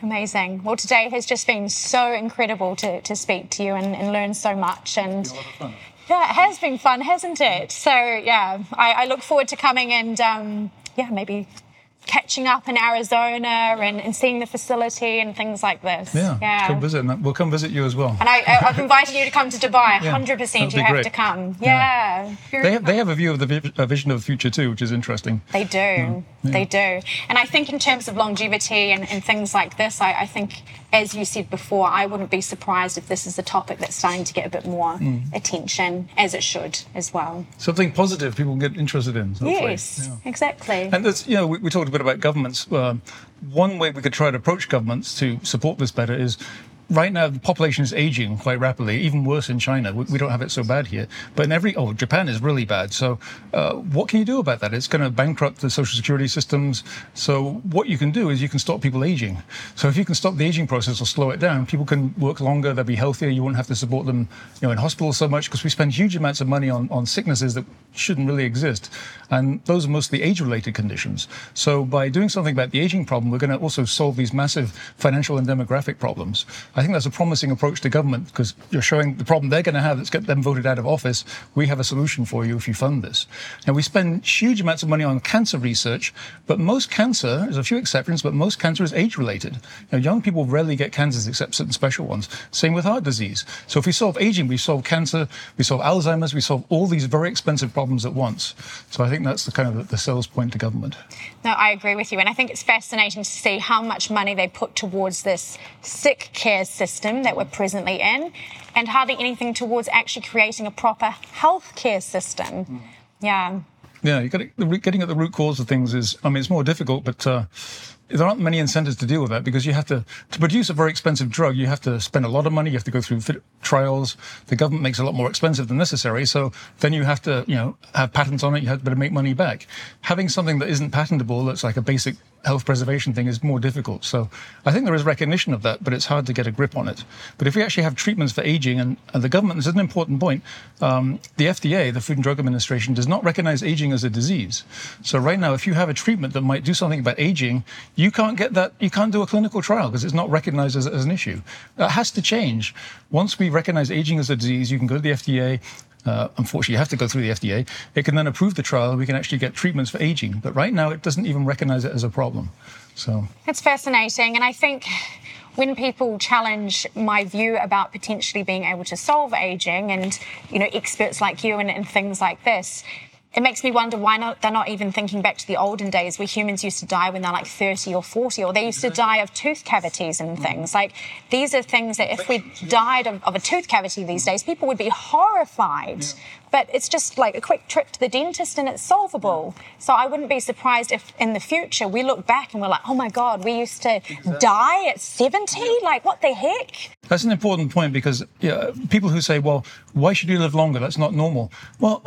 Amazing. Well, today has just been so incredible to, to speak to you and, and learn so much. And yeah, it has been fun, hasn't it? So yeah, I, I look forward to coming and um, yeah, maybe catching up in Arizona and, and, seeing the facility and things like this. Yeah, yeah. come visit. We'll come visit you as well. And I, have invited you to come to Dubai. yeah, 100% you have great. to come. Yeah. yeah. They, have, they have a view of the a vision of the future too, which is interesting. They do. Yeah. They do. And I think in terms of longevity and, and things like this, I, I, think, as you said before, I wouldn't be surprised if this is a topic that's starting to get a bit more mm. attention, as it should as well. Something positive people get interested in. Hopefully. Yes, exactly. And there's, you know, we, we talked about bit about governments. Uh, one way we could try to approach governments to support this better is right now the population is aging quite rapidly, even worse in China. We, we, don't have it so bad here. But in every, oh, Japan is really bad. So uh, what can you do about that? It's going to bankrupt the social security systems. So what you can do is you can stop people aging. So if you can stop the aging process or slow it down, people can work longer, they'll be healthier. You won't have to support them you know, in hospitals so much because we spend huge amounts of money on, on sicknesses that shouldn't really exist. And those are mostly age-related conditions. So by doing something about the aging problem, we're going to also solve these massive financial and demographic problems. I think that's a promising approach to government because you're showing the problem they're going to have that's get them voted out of office. We have a solution for you if you fund this. Now, we spend huge amounts of money on cancer research, but most cancer, there's a few exceptions, but most cancer is age related. Know, young people rarely get cancers except certain special ones. Same with heart disease. So if we solve aging, we solve cancer, we solve Alzheimer's, we solve all these very expensive problems at once. So I think that's the kind of the sales point to government. No, I agree with you. And I think it's fascinating to see how much money they put towards this sick care system that we're presently in and hardly anything towards actually creating a proper healthcare system. Mm. Yeah. Yeah, you got to, getting at the root cause of things is, I mean, it's more difficult, but uh, there aren't many incentives to deal with that because you have to, to produce a very expensive drug, you have to spend a lot of money, you have to go through trials. The government makes it a lot more expensive than necessary. So then you have to, you know, have patents on it, you have to make money back. Having something that isn't patentable, that's like a basic health preservation thing is more difficult. So I think there is recognition of that, but it's hard to get a grip on it. But if we actually have treatments for aging, and, and the government, this is an important point, um, the FDA, the Food and Drug Administration, does not recognize aging as a disease. So right now, if you have a treatment that might do something about aging, you can't get that, you can't do a clinical trial because it's not recognized as, as an issue. That has to change. Once we recognize aging as a disease, you can go to the FDA, uh, unfortunately, you have to go through the FDA. It can then approve the trial, we can actually get treatments for aging. But right now, it doesn't even recognize it as a problem. So it's fascinating, and I think when people challenge my view about potentially being able to solve aging, and you know, experts like you and, and things like this, it makes me wonder why not they're not even thinking back to the olden days where humans used to die when they're like 30 or 40 or they used to die of tooth cavities and things. Like these are things that if we died of, of a tooth cavity these days people would be horrified. But it's just like a quick trip to the dentist and it's solvable. So i wouldn't be surprised if in the future we look back and we're like oh my god we used to die at 70 like what the heck? That's an important point because yeah, people who say, well, why should you live longer? That's not normal. Well,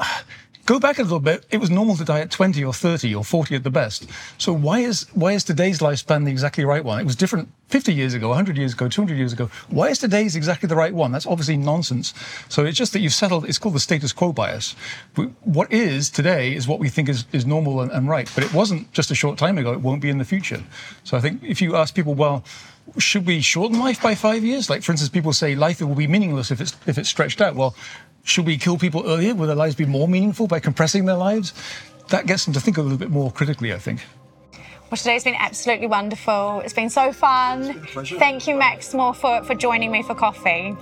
go back a little bit. It was normal to die at 20 or 30 or 40 at the best. So why is why is today's lifespan the exactly right one? It was different 50 years ago, 100 years ago, 200 years ago. Why is today's exactly the right one? That's obviously nonsense. So it's just that you've settled, it's called the status quo bias. What is today is what we think is, is normal and, and right. But it wasn't just a short time ago. It won't be in the future. So I think if you ask people, well, should we shorten life by five years? Like, for instance, people say life will be meaningless if it's if it's stretched out. Well, should we kill people earlier? Will their lives be more meaningful by compressing their lives? That gets them to think a little bit more critically, I think. Well, today's been absolutely wonderful. It's been so fun. Thank you, Max More, for, for joining me for coffee.